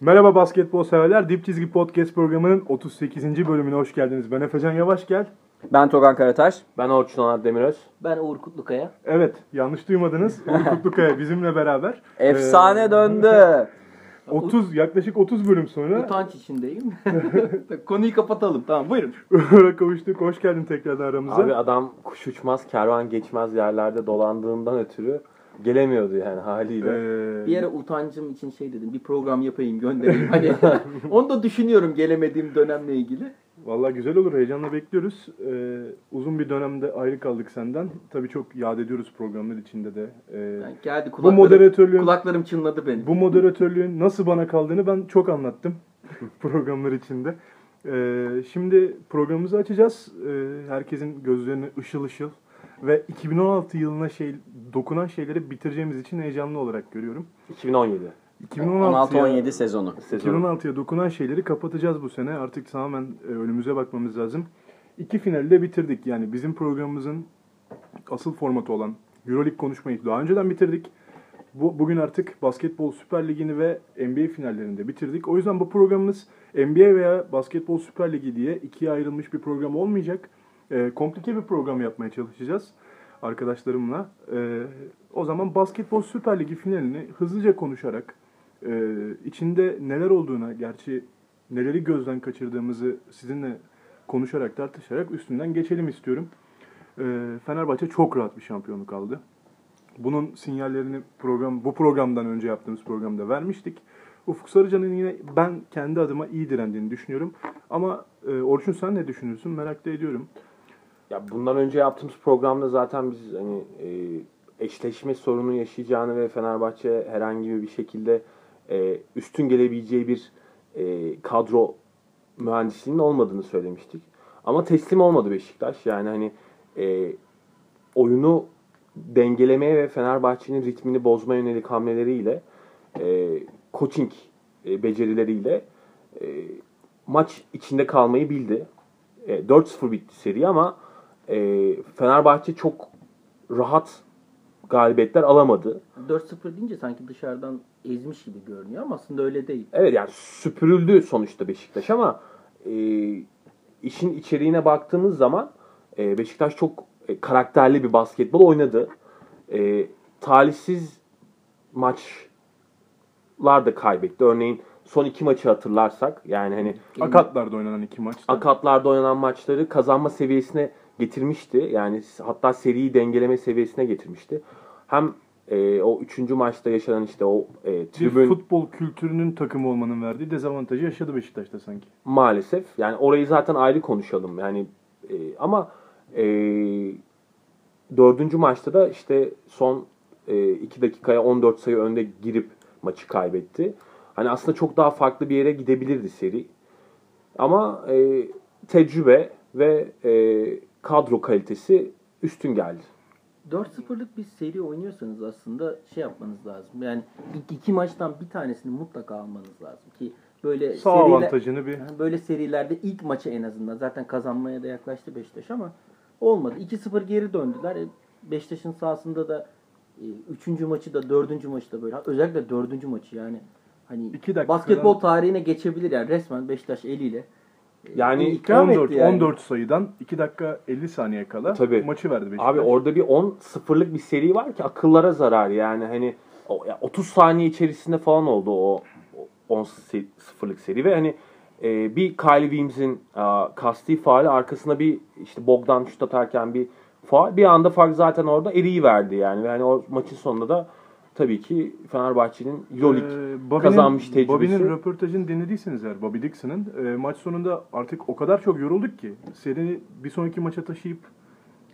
Merhaba basketbol severler. Dip Çizgi Podcast programının 38. bölümüne hoş geldiniz. Ben Efecan Yavaş gel. Ben Togan Karataş. Ben Orçun Onat Demiröz. Ben Uğur Kutlukaya. Evet, yanlış duymadınız. Uğur Kutlukaya bizimle beraber. Efsane Ee, döndü. 30 yaklaşık 30 bölüm sonra Utanç içindeyim. Konuyu kapatalım. Tamam buyurun. Uğur'a kavuştuk. Hoş geldin tekrardan aramıza. Abi adam kuş uçmaz, kervan geçmez yerlerde dolandığından ötürü gelemiyordu yani haliyle. Ee, Bir ara utancım için şey dedim. Bir program yapayım göndereyim. Hani onu da düşünüyorum gelemediğim dönemle ilgili. Vallahi güzel olur. Heyecanla bekliyoruz. Ee, uzun bir dönemde ayrı kaldık senden. Tabii çok yad ediyoruz programlar içinde de. Ee, Yani geldi bu kulaklarım, moderatörlüğün kulaklarım çınladı benim. bu moderatörlüğün nasıl bana kaldığını ben çok anlattım programlar içinde. Ee, şimdi programımızı açacağız. Ee, herkesin gözlerini ışıl ışıl ve 2016 yılına şey dokunan şeyleri bitireceğimiz için heyecanlı olarak görüyorum. 2017 2016'ya 16-17 sezonu. sezonu. 2016'ya dokunan şeyleri kapatacağız bu sene. Artık tamamen e, önümüze bakmamız lazım. İki finali de bitirdik. Yani bizim programımızın asıl formatı olan Euroleague konuşmayı daha önceden bitirdik. Bu, bugün artık Basketbol Süper Ligi'ni ve NBA finallerini de bitirdik. O yüzden bu programımız NBA veya Basketbol Süper Ligi diye ikiye ayrılmış bir program olmayacak. E, komplike bir program yapmaya çalışacağız arkadaşlarımla. E, o zaman Basketbol Süper Ligi finalini hızlıca konuşarak e, içinde neler olduğuna, gerçi neleri gözden kaçırdığımızı sizinle konuşarak, tartışarak üstünden geçelim istiyorum. E, Fenerbahçe çok rahat bir şampiyonluk aldı. Bunun sinyallerini program bu programdan önce yaptığımız programda vermiştik. Ufuk Sarıcan'ın yine ben kendi adıma iyi direndiğini düşünüyorum. Ama e, Orçun sen ne düşünürsün merak da ediyorum. Ya bundan önce yaptığımız programda zaten biz hani e, eşleşme sorunu yaşayacağını ve Fenerbahçe herhangi bir şekilde e, üstün gelebileceği bir e, kadro mühendisliğinin olmadığını söylemiştik. Ama teslim olmadı Beşiktaş. Yani hani e, oyunu dengelemeye ve Fenerbahçe'nin ritmini bozma yönelik hamleleriyle e, coaching e, becerileriyle e, maç içinde kalmayı bildi. E, 4-0 bitti seri ama e, Fenerbahçe çok rahat galibiyetler alamadı. 4-0 deyince sanki dışarıdan ezmiş gibi görünüyor ama aslında öyle değil. Evet yani süpürüldü sonuçta Beşiktaş ama e, işin içeriğine baktığımız zaman e, Beşiktaş çok e, karakterli bir basketbol oynadı. E, talihsiz maçlar da kaybetti. Örneğin son iki maçı hatırlarsak yani hani Akatlar'da oynanan iki maçta. akatlarda oynanan maçları kazanma seviyesine getirmişti. Yani hatta seriyi dengeleme seviyesine getirmişti. Hem e, o üçüncü maçta yaşanan işte o e, bir tribün futbol kültürünün takımı olmanın verdiği dezavantajı yaşadı Beşiktaş'ta sanki. maalesef. Yani orayı zaten ayrı konuşalım. Yani e, ama e, dördüncü maçta da işte son e, iki dakikaya 14 sayı önde girip maçı kaybetti. Hani aslında çok daha farklı bir yere gidebilirdi seri. Ama e, tecrübe ve e, kadro kalitesi üstün geldi. 4-0'lık bir seri oynuyorsanız aslında şey yapmanız lazım. Yani ilk iki maçtan bir tanesini mutlaka almanız lazım ki böyle Sağ seriler- avantajını bir böyle serilerde ilk maçı en azından zaten kazanmaya da yaklaştı Beşiktaş ama olmadı. 2-0 geri döndüler. E, Beşiktaş'ın sahasında da 3. maçı da 4. maçı da böyle. Özellikle 4. maçı yani hani basketbol tarihine geçebilir yani resmen Beşiktaş eliyle. Yani ikram 14, etti yani. 14 sayıdan 2 dakika 50 saniye kala Tabii. maçı verdi Beşiktaş. Abi orada bir 10-0'lık bir seri var ki akıllara zarar yani hani o, ya 30 saniye içerisinde falan oldu o o 10-0'lık seri ve hani e, bir Kylie Williams'in kasti faali arkasına bir işte Bogdan şut atarken bir faal bir anda fark zaten orada eriyi verdi yani ve hani o maçın sonunda da tabii ki Fenerbahçe'nin Euroleague Ee, kazanmış tecrübesi. Bobby'nin röportajını dinlediyseniz eğer Bobby Dixon'ın e, maç sonunda artık o kadar çok yorulduk ki seriyi bir sonraki maça taşıyıp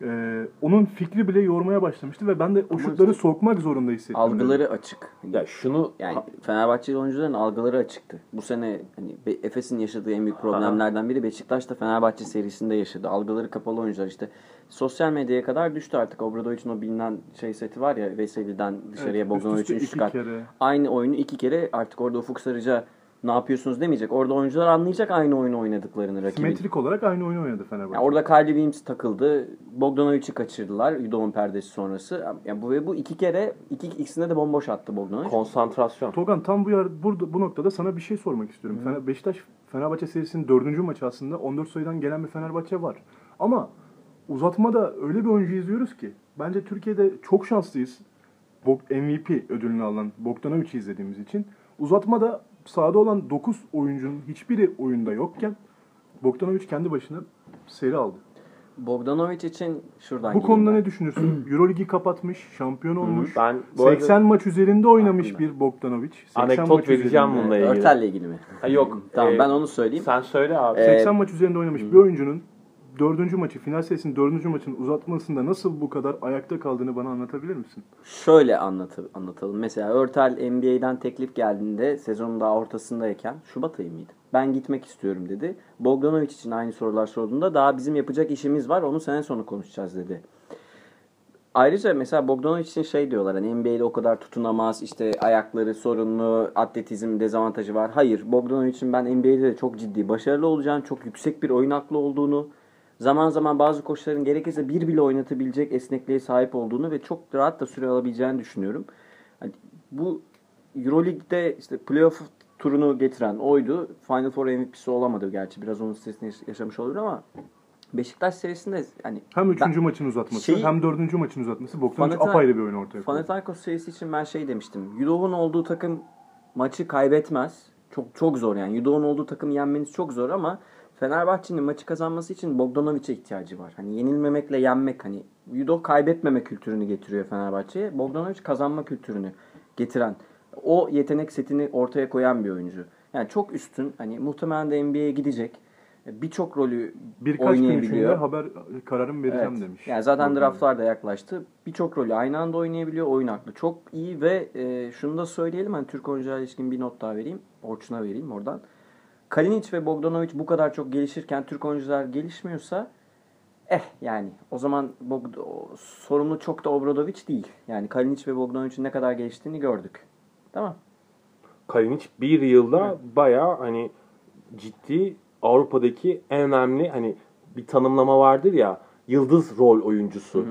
e, onun fikri bile yormaya başlamıştı ve ben de o şutları sokmak zorunda hissettim. Algıları açık. ya şunu Yani Fenerbahçeli oyuncuların algıları açıktı. Bu sene hani Efes'in yaşadığı en büyük problemlerden biri Beşiktaş da Fenerbahçe serisinde yaşadı. Algıları kapalı oyuncular işte sosyal medyaya kadar düştü artık. Obradovic'in o bilinen şey seti var ya Veseli'den dışarıya Evet, Bogdanovic'in iki kat. kere. Aynı oyunu iki kere artık orada Ufuk Sarıca ne yapıyorsunuz demeyecek. Orada oyuncular anlayacak aynı oyunu oynadıklarını rakibin. Simetrik olarak aynı oyunu oynadı Fenerbahçe. Yani orada Kylie Williams takıldı. Bogdanovic'i kaçırdılar Yudo'nun perdesi sonrası. Yani bu ve bu iki kere iki ikisinde de bomboş attı Bogdanovic. Konsantrasyon. Togan tam bu yer burada bu noktada sana bir şey sormak istiyorum. Fener, Beşiktaş Fenerbahçe serisinin dördüncü maçı aslında 14 sayıdan gelen bir Fenerbahçe var. Ama uzatmada öyle bir oyuncu izliyoruz ki bence Türkiye'de çok şanslıyız. MVP ödülünü alan Bogdanovic'i izlediğimiz için. Uzatmada sahada olan 9 oyuncunun hiçbiri oyunda yokken Bogdanovic kendi başına seri aldı. Bogdanovic için şuradan Bu konuda ben. ne düşünürsün? Euroligi kapatmış, şampiyon olmuş. Ben bu arada 80 maç üzerinde oynamış Aklımda. bir Bogdanovic. 80 Anekdot maç vereceğim bununla ilgili. Örtel'le ilgili mi? Ha, yok. Tamam Ee, ben onu söyleyeyim. Sen söyle abi. Ee, 80 maç üzerinde oynamış bir oyuncunun dördüncü maçı, final serisinin dördüncü maçın uzatmasında nasıl bu kadar ayakta kaldığını bana anlatabilir misin? Şöyle anlatı, anlatalım. Mesela Örtel NBA'den teklif geldiğinde sezonun daha ortasındayken Şubat ayı mıydı? Ben gitmek istiyorum dedi. Bogdanovic için aynı sorular sorduğunda daha bizim yapacak işimiz var onu sene sonu konuşacağız dedi. Ayrıca mesela Bogdanovic için şey diyorlar hani NBA'de o kadar tutunamaz işte ayakları sorunlu atletizm dezavantajı var. Hayır Bogdanovic'in ben NBA'de de çok ciddi başarılı olacağını çok yüksek bir oyun aklı olduğunu zaman zaman bazı koçların gerekirse bir bile oynatabilecek esnekliğe sahip olduğunu ve çok rahat da süre alabileceğini düşünüyorum. Hani bu Euroleague'de işte playoff turunu getiren oydu. Final Four MVP'si olamadı gerçi. Biraz onun stresini yaşamış olur ama Beşiktaş serisinde hani Hem ben- üçüncü maçın uzatması Şeyi- hem dördüncü maçın uzatması Panathina- apayrı bir oyun ortaya koydu. Panathinaikos serisi için ben şey demiştim. Yudov'un olduğu takım maçı kaybetmez. Çok çok zor yani. Yudov'un olduğu takımı yenmeniz çok zor ama Fenerbahçe'nin maçı kazanması için Bogdanovic'e ihtiyacı var. Hani yenilmemekle yenmek hani Yudov kaybetmeme kültürünü getiriyor Fenerbahçe'ye. Bogdanovic kazanma kültürünü getiren o yetenek setini ortaya koyan bir oyuncu. Yani çok üstün. Hani muhtemelen de NBA'ye gidecek. Birçok rolü Birkaç oynayabiliyor. haber kararımı vereceğim Evet. demiş. Yani zaten draftlar da yaklaştı. Birçok rolü aynı anda oynayabiliyor. Oyun aklı çok iyi ve e, şunu da söyleyelim. Hani Türk oyunculara ilişkin bir not daha vereyim. Orçun'a vereyim oradan. Kalinic ve Bogdanovic bu kadar çok gelişirken Türk oyuncular gelişmiyorsa eh yani o zaman Bogd- sorumlu çok da Obradovic değil. Yani Kalinic ve Bogdanovic'in ne kadar geliştiğini gördük. Tamam. Kalinic bir yılda bayağı hani ciddi Avrupa'daki en önemli hani bir tanımlama vardır ya yıldız rol oyuncusu.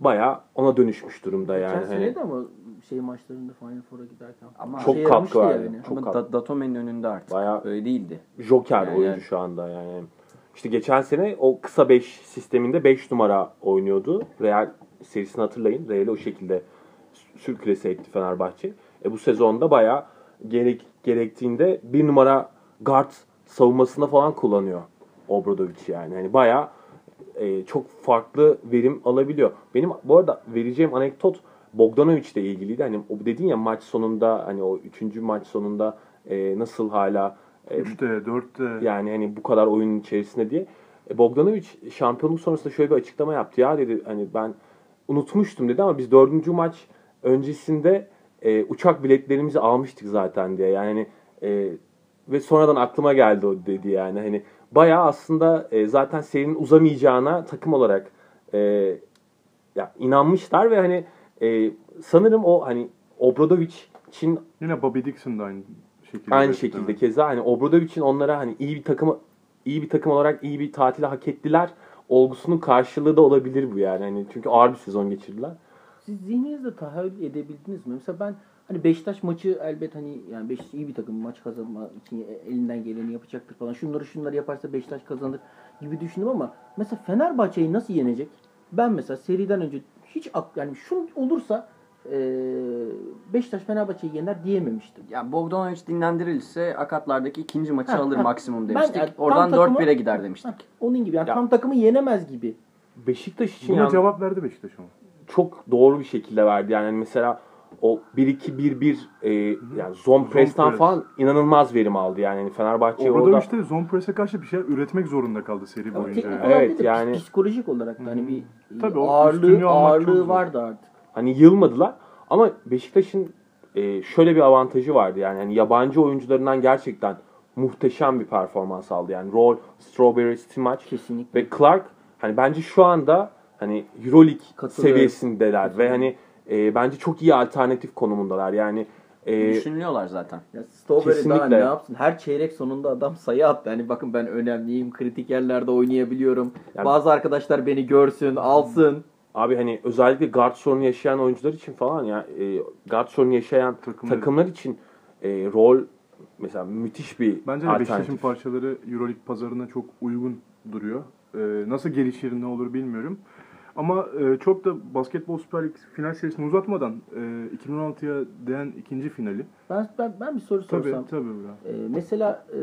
Bayağı ona dönüşmüş durumda yani. Geçen Hani sene de ama şey maçlarında Final Four'a giderken. Ama Çok şey katkı verdi. yani. Çok Ama katkı. da, Datome'nin önünde artık. Bayağı- Öyle değildi. Joker Yani oyuncu yani. şu anda yani. İşte geçen sene o kısa 5 sisteminde 5 numara oynuyordu. Real serisini hatırlayın. Real'i o şekilde sürklese etti Fenerbahçe. E bu sezonda bayağı gerek, gerektiğinde bir numara guard savunmasında falan kullanıyor Obradovic yani. Hani bayağı e, çok farklı verim alabiliyor. Benim bu arada vereceğim anekdot Bogdanovic ile ilgiliydi. Hani o dedin ya maç sonunda hani o üçüncü maç sonunda e, nasıl hala e, 3'te, 4'te. yani hani bu kadar oyunun içerisinde diye. E, Bogdanovic şampiyonluk sonrasında şöyle bir açıklama yaptı. Ya dedi hani ben unutmuştum dedi ama biz dördüncü maç öncesinde e, uçak biletlerimizi almıştık zaten diye. Yani hani, e, ve sonradan aklıma geldi o dedi yani. Hani bayağı aslında e, zaten serinin uzamayacağına takım olarak e, ya inanmışlar ve hani e, sanırım o hani Obradovic'in Yine Bobby Dixon da aynı şekilde. Aynı şekilde keza hani Obradovic'in onlara hani iyi bir takım iyi bir takım olarak iyi bir tatili hak ettiler olgusunun karşılığı da olabilir bu yani. Hani çünkü ağır bir sezon geçirdiler. Siz zihninizde tahayyül edebildiniz mi? Mesela ben hani Beşiktaş maçı elbet hani yani Beşiktaş iyi bir takım maç kazanma için elinden geleni yapacaktır falan. Şunları şunları yaparsa Beşiktaş kazanır gibi düşündüm ama mesela Fenerbahçe'yi nasıl yenecek? Ben mesela seriden önce hiç ak yani şu olursa eee Beşiktaş Fenerbahçe'yi yener diyememiştim. Ya Bogdanovic dinlendirilse akatlardaki ikinci maçı Ha, alır ha. maksimum Ben, demiştik. yani, tam Oradan takımı- 4-1'e gider demiştik. Heh, onun gibi yani Ya- tam takımı yenemez gibi. Beşiktaş için Buna yani cevap verdi Beşiktaş ama. çok doğru bir şekilde verdi. Yani mesela o 1-2-1-1 e, yani zone press'tan press. falan inanılmaz verim aldı. Yani hani Fenerbahçe orada Obradovic de zone press'e karşı bir şey üretmek zorunda kaldı seri boyunca. teknik yani. olarak Evet, yani- psikolojik olarak da hani bir Tabii o ağırlığı ağırlığı vardı artık. Hani yılmadılar. Ama Beşiktaş'ın e, şöyle bir avantajı vardı yani. Hani yabancı oyuncularından gerçekten muhteşem bir performans aldı. Yani Roll, Strawberry, Stimac Kesinlikle. ve Clark hani bence şu anda hani EuroLeague seviyesindeler ve hani e, bence çok iyi alternatif konumundalar. Yani e, Düşünüyorlar zaten. Ya Strawberry daha Kesinlikle. ne yapsın? Her çeyrek sonunda adam sayı attı. Hani bakın ben önemliyim, kritik yerlerde oynayabiliyorum. Yani- Bazı arkadaşlar beni görsün, alsın. Abi hani özellikle guard sorunu yaşayan oyuncular için falan ya e, guard sorunu yaşayan Takımlar- takımlar için e, rol mesela müthiş bir Bence Beşiktaş'ın alternatif. parçaları Euroleague pazarına çok uygun duruyor. Ee, nasıl gelişir ne olur bilmiyorum. Ama e, çok da Basketbol Süper Lig final serisini uzatmadan e, 2016'ya değen ikinci finali. Ben ben, ben bir soru Tabii sorsam. tabii. Burak. Ee, mesela e,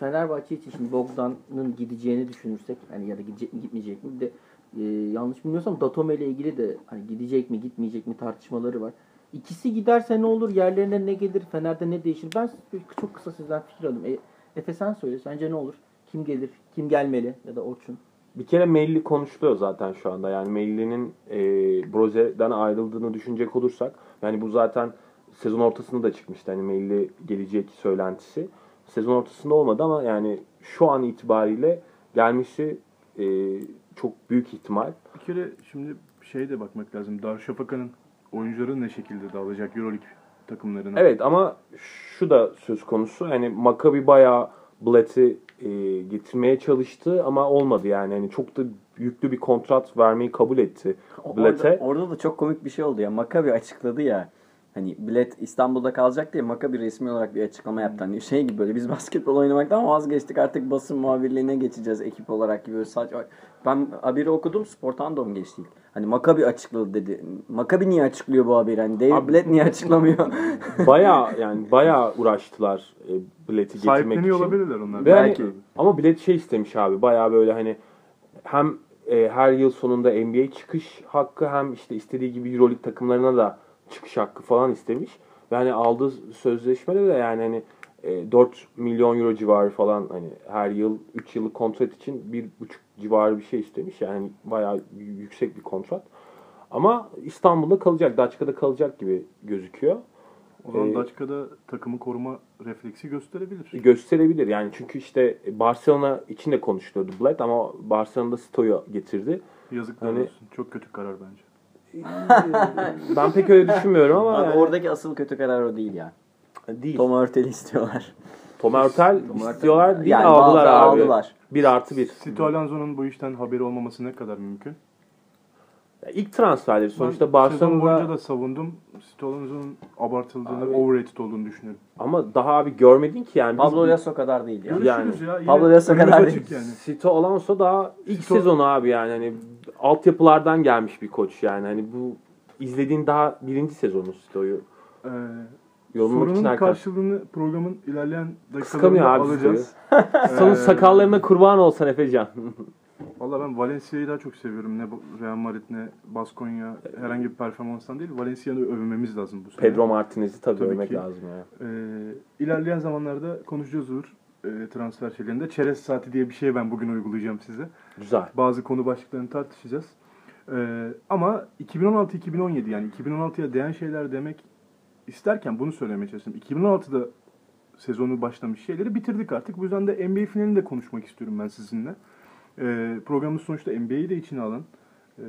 Fenerbahçe için şimdi Bogdan'ın gideceğini düşünürsek hani ya da gidecek mi gitmeyecek mi bir de e, yanlış bilmiyorsam Datome ile ilgili de hani gidecek mi gitmeyecek mi tartışmaları var. İkisi giderse ne olur? Yerlerine ne gelir? Fener'de ne değişir? Ben çok kısa sizden fikir alayım. E, Efe sen söyle. Sence ne olur? Kim gelir? Kim gelmeli? Ya da Orçun. Bir kere Melli konuşuluyor zaten şu anda. Yani Melli'nin e, Broze'den ayrıldığını düşünecek olursak yani bu zaten sezon ortasında da çıkmıştı. Hani Melli gelecek söylentisi. Sezon ortasında olmadı ama yani şu an itibariyle gelmesi e, çok büyük ihtimal. Bir kere şimdi şeye de bakmak lazım. Darüşşafaka'nın oyuncuları ne şekilde dağılacak Euroleague takımlarına? Evet ama şu da söz konusu. Hani Maccabi bayağı Blatt'i e, getirmeye çalıştı ama olmadı yani. Hani çok da yüklü bir kontrat vermeyi kabul etti Orada, Blatt'e. orada da çok komik bir şey oldu ya. Maccabi açıkladı ya. Hani bilet İstanbul'da kalacak diye Maccabi resmi olarak bir açıklama yaptı. Hani şey gibi böyle biz basketbol oynamaktan vazgeçtik artık basın muhabirliğine geçeceğiz ekip olarak gibi. Saçma. Ben haberi okudum Sportando'm geçti. Hani Maccabi açıkladı dedi. Maccabi niye açıklıyor bu haberi? Hani Abi- Blatt niye açıklamıyor? bayağı yani bayağı uğraştılar e, Blatt'i getirmek için. olabilirler onlar. Ve hani- Belki. ama Blatt şey istemiş abi bayağı böyle hani hem e, her yıl sonunda NBA çıkış hakkı hem işte istediği gibi Euroleague takımlarına da çıkış hakkı falan istemiş. Ve hani aldığı sözleşmede de yani hani e, 4 milyon euro civarı falan hani her yıl 3 yıllık kontrat için 1,5 civarı bir şey istemiş. Yani bayağı yüksek bir kontrat. Ama İstanbul'da kalacak, Daçka'da kalacak gibi gözüküyor. O zaman Ee, Daçka'da takımı koruma refleksi gösterebilir. gösterebilir. Yani çünkü işte Barcelona için de konuşuluyordu Blatt ama Barcelona'da Stoy'u getirdi. Yazıklar Hani- olsun. Çok kötü karar bence. ben pek öyle düşünmüyorum ama Abi yani oradaki asıl kötü karar o değil ya. değil. Tom Hurtel'i istiyorlar. Hurtel- istiyorlar değil Yani aldılar abi. aldılar. Bir artı bir. Sito Alonso'nun bu işten haberi olmaması ne kadar mümkün? Ya İlk transferleri Ben sonuçta sezon boyunca Barcelona'da da savundum. Sito Alonso'nun abartıldığını, Abi- overrated olduğunu düşünüyorum. ama daha abi görmedin ki yani. Pablo Lasso kadar değil ya. Yani- Görüşürüz ya. Pablo Lasso kadar değil. yani. Sito Alonso daha ilk Sito- sezonu abi yani hani altyapılardan gelmiş bir koç yani hani bu izlediğin daha birinci sezonu Sito'yu Ee, yorumlamak için sorunun erken. karşılığını programın ilerleyen dakikalarında alacağız. Sonun Ee, sakallarına kurban olsan Efecan. Valla ben Valencia'yı daha çok seviyorum. Ne Real Madrid ne Baskonya herhangi bir performanstan değil. Valencia'yı övmemiz lazım bu sene. Pedro Martinez'i tabii, Tabii övmek ki. lazım ya. Ee, ilerleyen zamanlarda konuşacağız Uğur. Ee, transfer şeylerinde. Çerez saati diye bir şey ben bugün uygulayacağım size. Güzel. Bazı konu başlıklarını tartışacağız. Ee, ama 2016-2017 yani 2016'ya değen şeyler demek isterken bunu söylemeye çalıştım. 2016'da sezonu başlamış şeyleri bitirdik artık. Bu yüzden de NBA finalini de konuşmak istiyorum ben sizinle. Ee, programımız sonuçta NBA'yi de içine alan e,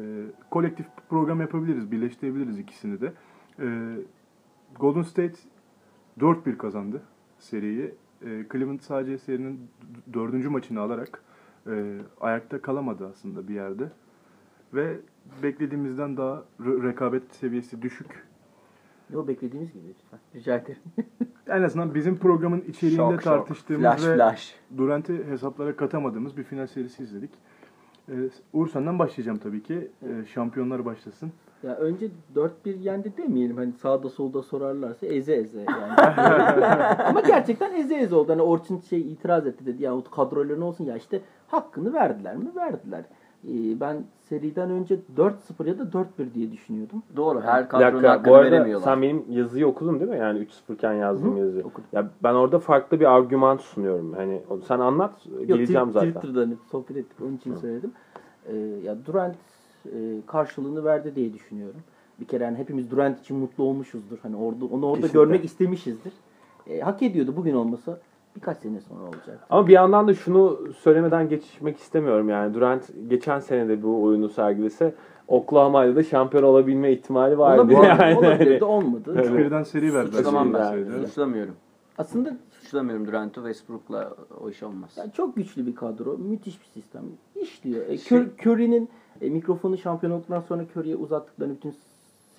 kolektif program yapabiliriz, birleştirebiliriz ikisini de. Ee, Golden State 4-1 kazandı seriyi. Ee, Cleveland sadece serinin dördüncü maçını alarak e, ayakta kalamadı aslında bir yerde. Ve beklediğimizden daha re- rekabet seviyesi düşük. Yo beklediğimiz gibi lütfen. Rica ederim. En azından bizim programın içeriğinde Şok, şok. tartıştığımız Flash ve flash. Durant'i hesaplara katamadığımız bir final serisi izledik. Ee, Uğur senden başlayacağım tabii ki. Ee, şampiyonlar başlasın. Ya önce 4-1 yendi demeyelim. Hani sağda solda sorarlarsa eze eze yani. Ama gerçekten eze eze oldu. Hani Orçun şey itiraz etti dedi. Ya kadroları ne olsun ya işte hakkını verdiler mi? Verdiler. Ee, ben seriden önce 4-0 ya da 4-1 diye düşünüyordum. Doğru. Her kadronun hakkını bu arada veremiyorlar. sen benim yazıyı okudun değil mi? Yani 3-0 iken yazdığım Hı, yazı. okudum. Ya ben orada farklı bir argüman sunuyorum. Hani sen anlat Yok, geleceğim Twi- zaten. Twitter'da hani sohbet ettik onun için söyledim. Ee, ya Durant e, karşılığını verdi diye düşünüyorum. Bir kere hani hepimiz Durant için mutlu olmuşuzdur. Hani orada onu orada Kesinlikle. görmek istemişizdir. E, hak ediyordu bugün olmasa birkaç sene sonra olacak. Ama bir yandan da şunu söylemeden geçmek istemiyorum yani. Durant geçen sene de bu oyunu sergilese Oklahoma'yla da şampiyon olabilme ihtimali vardı. Olabilir, Yani. olabilir de olmadı. Evet. Birden seri verdiler. Suçlamam ben. Suçlamıyorum. Aslında Suçlamıyorum Durant'ı Westbrook'la o iş olmaz. yani çok güçlü bir kadro. Müthiş bir sistem. İşliyor. E, Şey- Cur- Curry'nin e, mikrofonu şampiyon olduktan sonra Curry'e uzattıklarını bütün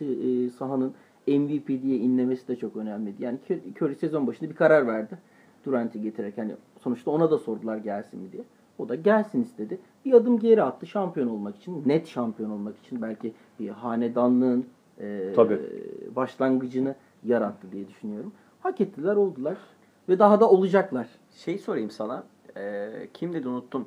e, sahanın MVP diye inlemesi de çok önemliydi. Yani Cur- Curry sezon başında bir karar verdi. Durant'i getirerek yani sonuçta ona da sordular gelsin mi diye. O da gelsin istedi. Bir adım geri attı şampiyon olmak için. Net şampiyon olmak için belki bir hanedanlığın e, Tabii. başlangıcını yarattı diye düşünüyorum. Hak ettiler oldular. Ve daha da olacaklar. Şey sorayım sana. Ee, kim dedi unuttum.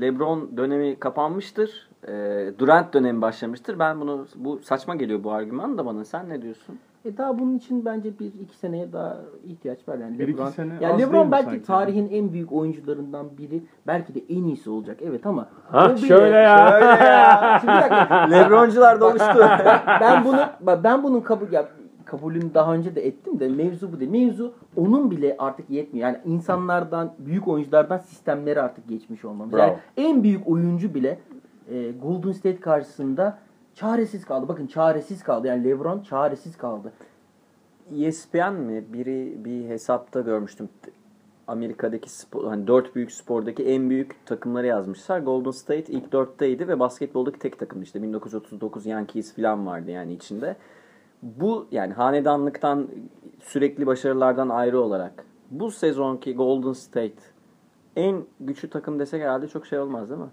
LeBron dönemi kapanmıştır. Ee, Durant dönemi başlamıştır. Ben bunu bu saçma geliyor bu argüman da bana. Sen ne diyorsun? E daha bunun için bence bir iki seneye daha ihtiyaç var yani. Bir iki LeBron, sene az yani LeBron belki sanki? tarihin en büyük oyuncularından biri. Belki de en iyisi olacak. Evet ama Ha, bile- şöyle ya. Şöyle ya. Şimdi bir dakika. LeBroncular da oluştu. ben bunu ben bunun kabul ya kabulünü daha önce de ettim de mevzu bu değil. Mevzu onun bile artık yetmiyor. Yani insanlardan, büyük oyunculardan sistemlere artık geçmiş olmamız. Bravo. Yani en büyük oyuncu bile e, Golden State karşısında çaresiz kaldı. Bakın çaresiz kaldı. Yani LeBron çaresiz kaldı. ESPN mi? Biri bir hesapta görmüştüm. Amerika'daki spor, hani dört büyük spordaki en büyük takımları yazmışlar. Golden State ilk dörtteydi ve basketboldaki tek takım işte 1939 Yankees falan vardı yani içinde. Bu yani hanedanlıktan sürekli başarılardan ayrı olarak bu sezonki Golden State en güçlü takım desek herhalde çok şey olmaz değil mi?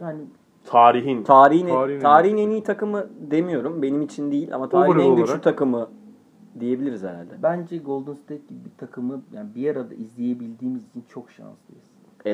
Yani Tarihin. Tarihin, Tarihin tarihin, en iyi takımı demiyorum. Benim için değil ama tarihin Overall en güçlü olarak. takımı diyebiliriz herhalde. bence Golden State gibi bir takımı yani bir arada izleyebildiğimiz için çok şanslıyız.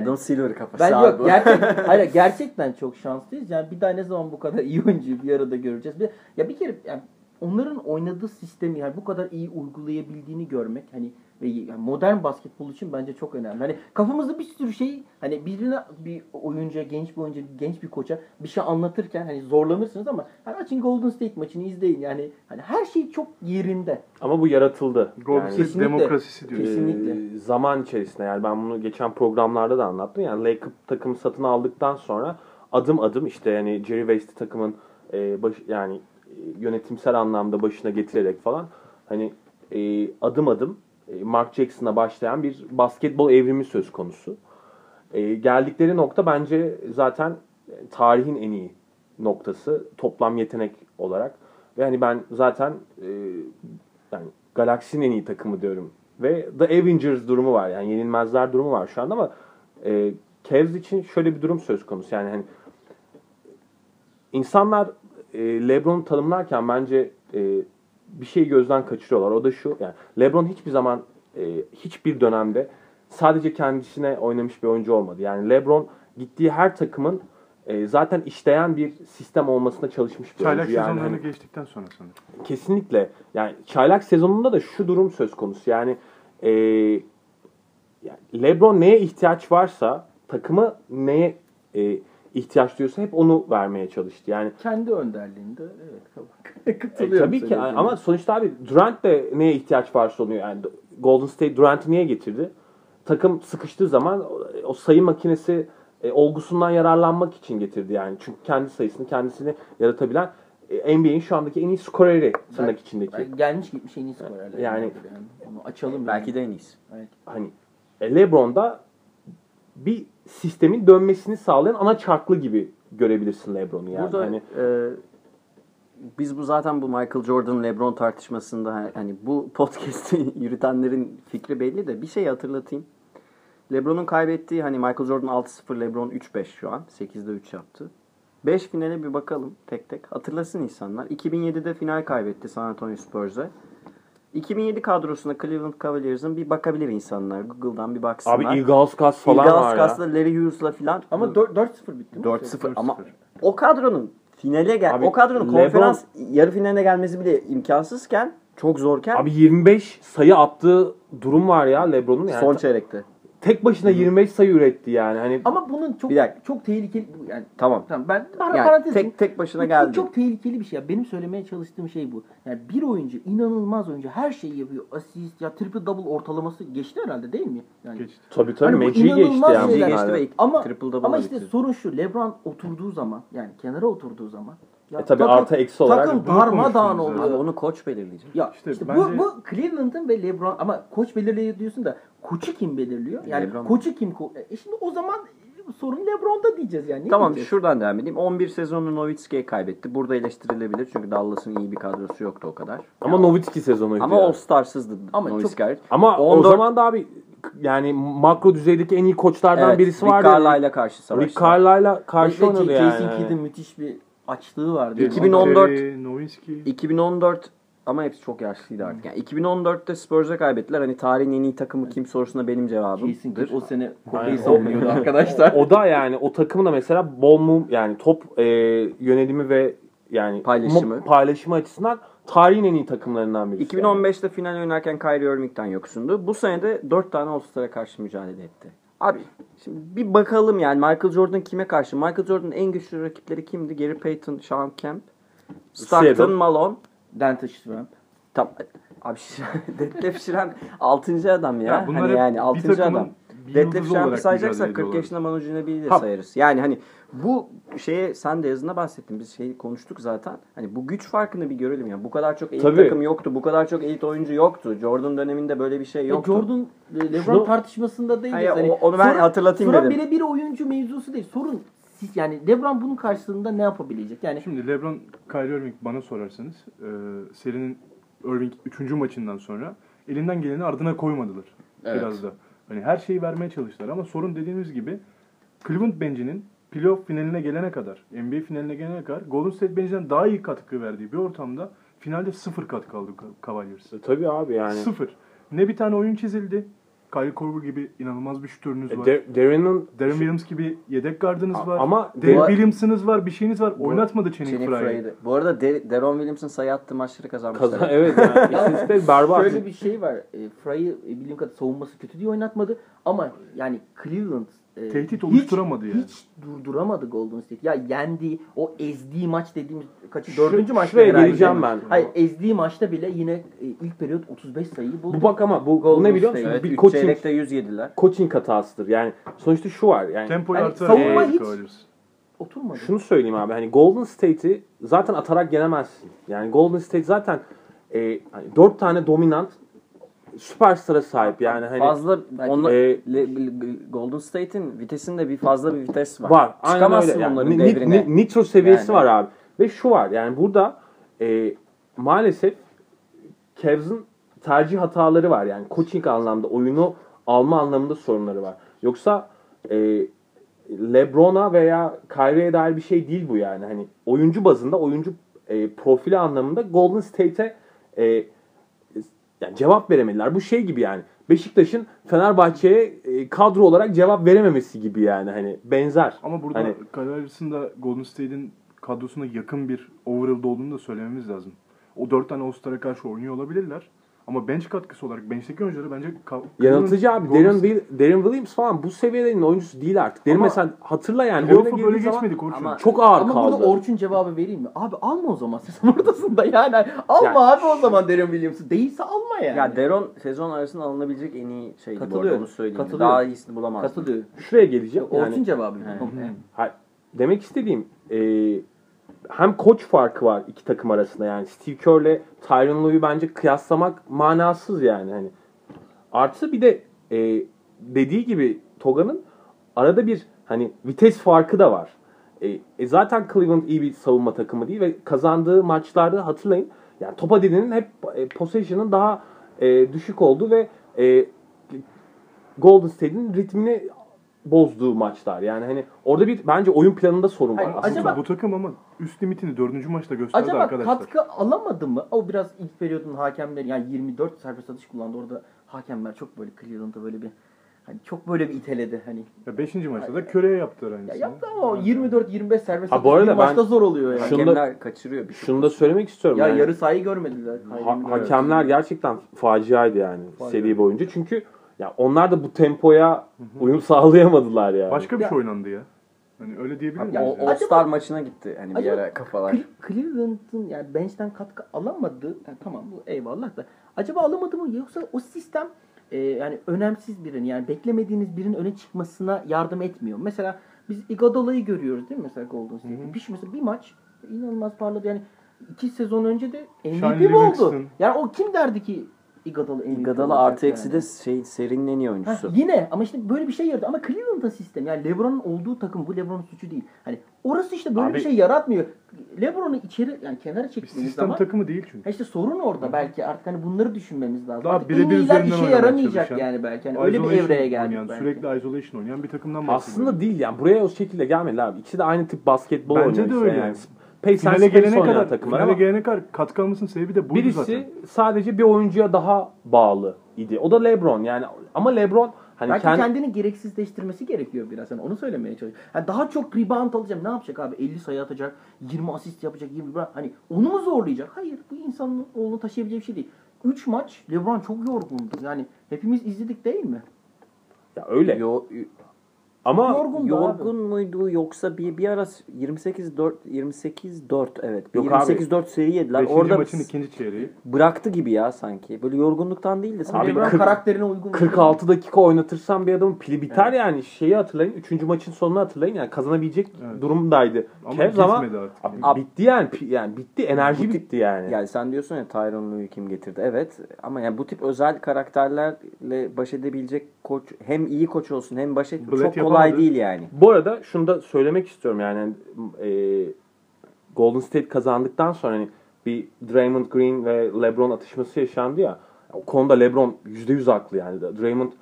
Adam Silver kafası Ben abi yok gerçek, hayır gerçekten çok şanslıyız. Yani bir daha ne zaman bu kadar iyi oyuncuyu bir arada göreceğiz. Bir, ya bir kere yani onların oynadığı sistemi yani bu kadar iyi uygulayabildiğini görmek hani ve yani modern basketbol için bence çok önemli. Hani kafamızda bir sürü şey hani birine bir oyuncuya, genç bir oyuncu, genç bir koça bir şey anlatırken hani zorlanırsınız ama hani açın Golden State maçını izleyin. Yani hani her şey çok yerinde. Ama bu yaratıldı. Golden Yani- State Kesinlikle. demokrasisi diyor. Kesinlikle. e, zaman içerisinde yani ben bunu geçen programlarda da anlattım. Yani Lakers takımı satın aldıktan sonra adım adım işte yani Jerry West'i takımın e, baş, yani yönetimsel anlamda başına getirerek falan hani e, adım adım e, Mark Jackson'a başlayan bir basketbol evrimi söz konusu. E, geldikleri nokta bence zaten tarihin en iyi noktası toplam yetenek olarak. Ve hani ben zaten e, yani Galaxy'nin en iyi takımı diyorum. Ve The Avengers durumu var. Yani yenilmezler durumu var şu anda ama e, Cavs için şöyle bir durum söz konusu. Yani hani insanlar e, LeBron'u tanımlarken bence e, bir şeyi gözden kaçırıyorlar. O da şu. Yani LeBron hiçbir zaman e, hiçbir dönemde sadece kendisine oynamış bir oyuncu olmadı. Yani LeBron gittiği her takımın e, zaten işleyen bir sistem olmasına çalışmış bir Çaylak oyuncu. Yani sezonlarını hani- geçtikten sonra sanırım. Kesinlikle. Yani çaylak sezonunda da şu durum söz konusu. Yani, e, yani LeBron neye ihtiyaç varsa takımı neye e, ihtiyaç duyuyorsa hep onu vermeye çalıştı. Yani Kendi önderliğinde evet e, katılıyorum. tabii ki söylediğine. ama sonuçta abi Durant de neye ihtiyaç varsa oluyor. Yani Golden State Durant'ı niye getirdi? Takım sıkıştığı zaman o- sayı makinesi e, olgusundan yararlanmak için getirdi yani. Çünkü kendi sayısını kendisini yaratabilen e, NBA'in şu andaki en iyi skoreri tırnak içindeki. Yani gelmiş gitmiş en iyi skorerler. Yani- yani. Bunu açalım. Belki de en iyisi. Evet. hani e, LeBron'da bir sistemin dönmesini sağlayan ana çarklı gibi görebilirsin LeBron'u yani. Burada hani e, biz bu zaten bu Michael Jordan LeBron tartışmasında hani bu podcast'i yürütenlerin fikri belli de bir şey hatırlatayım. LeBron'un kaybettiği hani Michael Jordan 6-0 LeBron 3-5 şu an 8'de 3 yaptı. 5 finale bir bakalım tek tek. Hatırlasın insanlar. 2007'de final kaybetti San Antonio Spurs'e. 2007 kadrosuna Cleveland Cavaliers'ın bir bakabilir insanlar. Google'dan bir baksınlar. abi Ilgauskas falan Ilgauskas var ya. Kas'la Larry Hughes'la filan. Ama 4 4-0 bitti mi? 4-0 ama o kadronun finale gel Abi, o kadronun LeBron- konferans yarı finaline gelmesi bile imkansızken çok zorken Abi 25 sayı attığı durum var ya LeBron'un yani. son çeyrekte. Tek başına 25 sayı üretti yani. Hani Ama bunun çok Bir dakika. çok tehlikeli yani Tamam. tamam ben para Yani parantez tek tek başına bu geldi. Çok tehlikeli bir şey. ya. Benim söylemeye çalıştığım şey bu. Yani bir oyuncu inanılmaz oyuncu her şeyi yapıyor. Asist ya triple double ortalaması geçti herhalde değil mi? Yani Geçti. tabii tabii Hani bu Magic'i geçti inanılmaz yani. şeyler. geçti ve ama triple double ama işte bitirdi. sorun şu. LeBron oturduğu zaman yani kenara oturduğu zaman Ya E tabii takım- artı eksi olarak takım darmadağın oluyor. Abi onu koç belirleyecek. Ya İşte işte, bence- bu, bu Cleveland'ın ve LeBron ama koç belirliyor diyorsun da koçu kim belirliyor? Yani LeBron. koçu kim? ko- E şimdi o zaman sorun LeBron'da diyeceğiz yani. Ne Tamam diyeceğiz? şuradan devam edeyim. 11 sezonunu Nowitzki'ye kaybetti. Burada eleştirilebilir çünkü Dallas'ın iyi bir kadrosu yoktu o kadar. Ama Nowitzki sezonuydu. Ama yani. All Stars'ızdı Ama Nowitzki hariç. Ama 14 o zaman da abi yani makro düzeydeki en iyi koçlardan Evet, birisi Rick vardı. Carlisle'la karşı savaştı. Rick Carlisle'la karşı oynadı Jason yani. Kidd'in müthiş bir açlığı vardı. İki- 2014 Terry, Nowitzki. 2014 ama hepsi çok yaşlıydı artık. Yani 2014'te Spurs'a kaybettiler. Hani tarihin en iyi takımı kim sorusuna benim cevabımdır. Kidd o sene Aynen. kopyayı savunuyordu arkadaşlar. O da yani o takımın da mesela ball move yani top e, yönelimi ve yani Paylaşımı. mo- paylaşımı açısından tarihin en iyi takımlarından birisi. 2015'te final oynarken Kyrie Irving'den yoksundu. Bu sene de 4 tane All-Star'a karşı mücadele etti. Abi şimdi bir bakalım yani Michael Jordan kime karşı? Michael Jordan'ın en güçlü rakipleri kimdi? Gary Payton, Sean Kemp, Stockton, Seattle. Malone. Dante Schramm. Tam, abi Detlef Schrempf 6. adam ya. Ya hani yani bir 6. takımın adam. Detlef olarak sayacaksak mücadele 40 ediyorlar. yaşında Manu Ginobili de Ha. sayarız. Yani hani bu şeye sen de yazında bahsettin. Biz şeyi konuştuk zaten. Hani bu güç farkını bir görelim ya. Bu kadar çok elit Tabii. takım yoktu. Bu kadar çok elit oyuncu yoktu. Jordan döneminde böyle bir şey Ya yoktu. Jordan e, LeBron Şunu- tartışmasında değiliz. Hayır, Hani onu ben hatırlatayım sorun dedim. bile bir oyuncu mevzusu değil. Sorun siz yani LeBron bunun karşılığında ne yapabilecek? Yani Şimdi LeBron, Kyrie Irving bana sorarsanız e, serinin Irving 3. maçından sonra elinden geleni ardına koymadılar. Evet. Biraz da. Hani her şeyi vermeye çalıştılar ama sorun dediğimiz gibi Cleveland bencinin playoff finaline gelene kadar, NBA finaline gelene kadar Golden State bencinden daha iyi katkı verdiği bir ortamda finalde sıfır katkı aldı Cavaliers. E, Tabii abi yani. Sıfır. Ne bir tane oyun çizildi. Kyle Korver gibi inanılmaz bir şütörünüz E, var. De- Darren'ın Darren Williams gibi yedek gardınız A- var. ama bu- Williams'ınız var, bir şeyiniz var. Oynatmadı Channing Channing Frye'yi. Frye'di. Bu arada De- Deron Williams'ın sayı attığı maçları kazanmışlar. kazan evet yani istatistik berbat. Şöyle bir şey var. E, e, bildiğim kadar savunması kötü diye oynatmadı. Ama yani Cleveland e, Tehdit hiç- oluşturamadı yani. Hiç durduramadı Golden State. Ya yendiği, o ezdiği maç dediğimiz kaçı? Dördüncü maçta şuraya herhalde. geleceğim ben. Hayır ezdiği maçta bile yine e, ilk periyot 35 sayıyı buldu. Bu bak ama bu, Golden ne biliyor State. musun? Evet, bir coaching, çeyrekte 100 yediler. coaching hatasıdır. Yani sonuçta şu var yani Tempoyu Hani artırarak savunma hiç-. Oturmadı. şunu söyleyeyim abi hani Golden State'i zaten atarak yenemezsin. Yani Golden State zaten e, hani dört tane dominant süperstara sahip yani hani fazla onlar e, Golden State'in vitesinde bir fazla bir vites var. var. Çıkamazsın öyle. Yani onların ni- devrine. ni- nitro seviyesi Yani. var abi. Ve şu var yani burada e, maalesef Cavs'ın tercih hataları var. Yani coaching anlamda oyunu alma anlamında sorunları var. Yoksa e, LeBron'a veya Kyrie'ye dair bir şey değil bu yani. Hani oyuncu bazında oyuncu e, profili anlamında Golden State'e e, yani cevap veremediler. Bu şey gibi yani. Beşiktaş'ın Fenerbahçe'ye e, kadro olarak cevap verememesi gibi yani hani benzer. Ama burada Hani- da Golden State'in kadrosuna yakın bir overall'da olduğunu da söylememiz lazım. O dört tane All-Star'a karşı oynuyor olabilirler. Ama bench katkısı olarak bench'teki oyuncuları bence Yanıltıcı abi. Darren, Will- Darren Williams falan bu seviyenin oyuncusu değil artık. Derin Ama mesela hatırla yani. Playoff'u oyuna böyle zaman geçmedik Orçun. Ama- Çok ağır Ama kaldı. burada Orçun cevabı vereyim mi? Abi alma o zaman sezon ortasında yani. Alma Yani- abi o zaman Darren Williams'ı. Değilse alma yani. Ya Deron sezon arasında alınabilecek en iyi şeydi bu arada onu söyleyeyim. Katılıyorum. Daha iyisini bulamazdım. Katılıyor. Şuraya geleceğim. Orçun Yani, cevabı. Ha- demek istediğim e, hem koç farkı var iki takım arasında yani Steve Kerr'le Tyronn Lue'yu bence kıyaslamak manasız yani hani. Artı bir de e, dediği gibi Toga'nın arada bir hani vites farkı da var. E, e, zaten Cleveland iyi bir savunma takımı değil ve kazandığı maçlarda hatırlayın yani topa dediğinin hep e, possession'ın daha e, düşük olduğu ve e, Golden State'in ritmini bozduğu maçlar. Yani hani orada bir bence oyun planında sorun var. Hayır, aslında. acaba- Bu takım ama üst limitini dördüncü maçta gösterdi Acaba arkadaşlar. katkı alamadı mı? O biraz ilk periyodun hakemleri yani 24 serbest atış kullandı. Orada hakemler çok böyle Cleveland'da böyle bir hani çok böyle bir iteledi hani. Ya beşinci maçta da Köre'ye yaptılar Ya aynısını. yaptı ama o 24-25 serbest Ha, atış bu arada maçta zor oluyor yani. Şunu da- Hakemler kaçırıyor bir şey. Şunu da söylemek istiyorum. Ya yani. yarı sahayı görmediler. Ha- hakemler gerçekten faciaydı yani Facia. seri boyunca. Çünkü ya onlar da bu tempoya uyum sağlayamadılar yani. Başka bir şey oynandı ya. Hani öyle diyebilir miyiz? O yani? All Star maçına gitti hani bir Acaba- ara kafalar. Cle- Cleveland'ın yani bench'ten katkı alamadı. Yani tamam bu eyvallah da. Acaba alamadı mı yoksa o sistem e, yani önemsiz birinin yani beklemediğiniz birinin öne çıkmasına yardım etmiyor. Mesela biz Iguodala'yı görüyoruz değil mi mesela Golden State'te. Bir, mesela bir maç İnanılmaz parladı. Yani iki sezon önce de MVP mi oldu? Yani o kim derdi ki MVP Iguodala olacak artı eksi yani? de şey, serinin en iyi Ha, oyuncusu. yine ama işte böyle bir şey yaradı. Ama Cleveland'ın sistem yani LeBron'un olduğu takım bu LeBron'un suçu değil. Hani orası işte böyle Abi- bir şey yaratmıyor. LeBron'u içeri yani kenara Bir çektiğiniz sistem zaman takımı değil çünkü. ha işte sorun orada belki artık hani bunları düşünmemiz lazım. Daha en birebir üzerinden işe yaramayacak çalışan, yani belki. Hani öyle bir evreye geldik oynayan, belki. Sürekli isolation oynayan bir takımdan bahsediyoruz. Aslında değil yani. Buraya o şekilde gelmediler abi. İkisi de aynı tip basketbol Bence oynuyor de işte öyle. yani. Pacers Finale gelene kadar, takımlar finale ama gelene kadar katkı almasının sebebi de buydu birisi zaten. sadece bir oyuncuya daha bağlı idi. O da LeBron yani. Ama LeBron hani Belki kendi kendini gereksizleştirmesi gerekiyor biraz. Yani onu söylemeye çalışıyorum. Yani daha çok rebound alacağım. Ne yapacak abi? 50 sayı atacak, 20 asist yapacak, 20 rebound. Hani onu mu zorlayacak? Hayır. Bu insanın oğlunu taşıyabileceği bir şey değil. 3 maç LeBron çok yorgundu. Yani hepimiz izledik değil mi? ya öyle. Yo- Ama Yorgun yorgun muydu yoksa bir bir ara 28 4 28 4 evet. Yok 28 4 seri yediler. Orada maçın ikinci çeyreği. bıraktı gibi ya sanki. Böyle yorgunluktan değil de sanki Abi LeBron kırk- karakterine uygun. 46 dakika oynatırsan bir adamın pili biter yani. Şeyi hatırlayın. 3. maçın sonunu hatırlayın. Yani kazanabilecek Evet. durumdaydı. Ama Cavs ama artık. abi, bitti yani. Yani bitti. Enerji Bu tip- bitti yani. Yani sen diyorsun ya Tyron Lue'yu kim getirdi? Evet ama yani bu tip özel karakterlerle baş edebilecek koç hem iyi koç olsun hem baş et çok kolay yapamadı. değil yani. Bu arada şunu da söylemek istiyorum yani e, Golden State kazandıktan sonra hani bir Draymond Green ve LeBron atışması yaşandı ya. O konuda LeBron %100 haklı yani. Draymond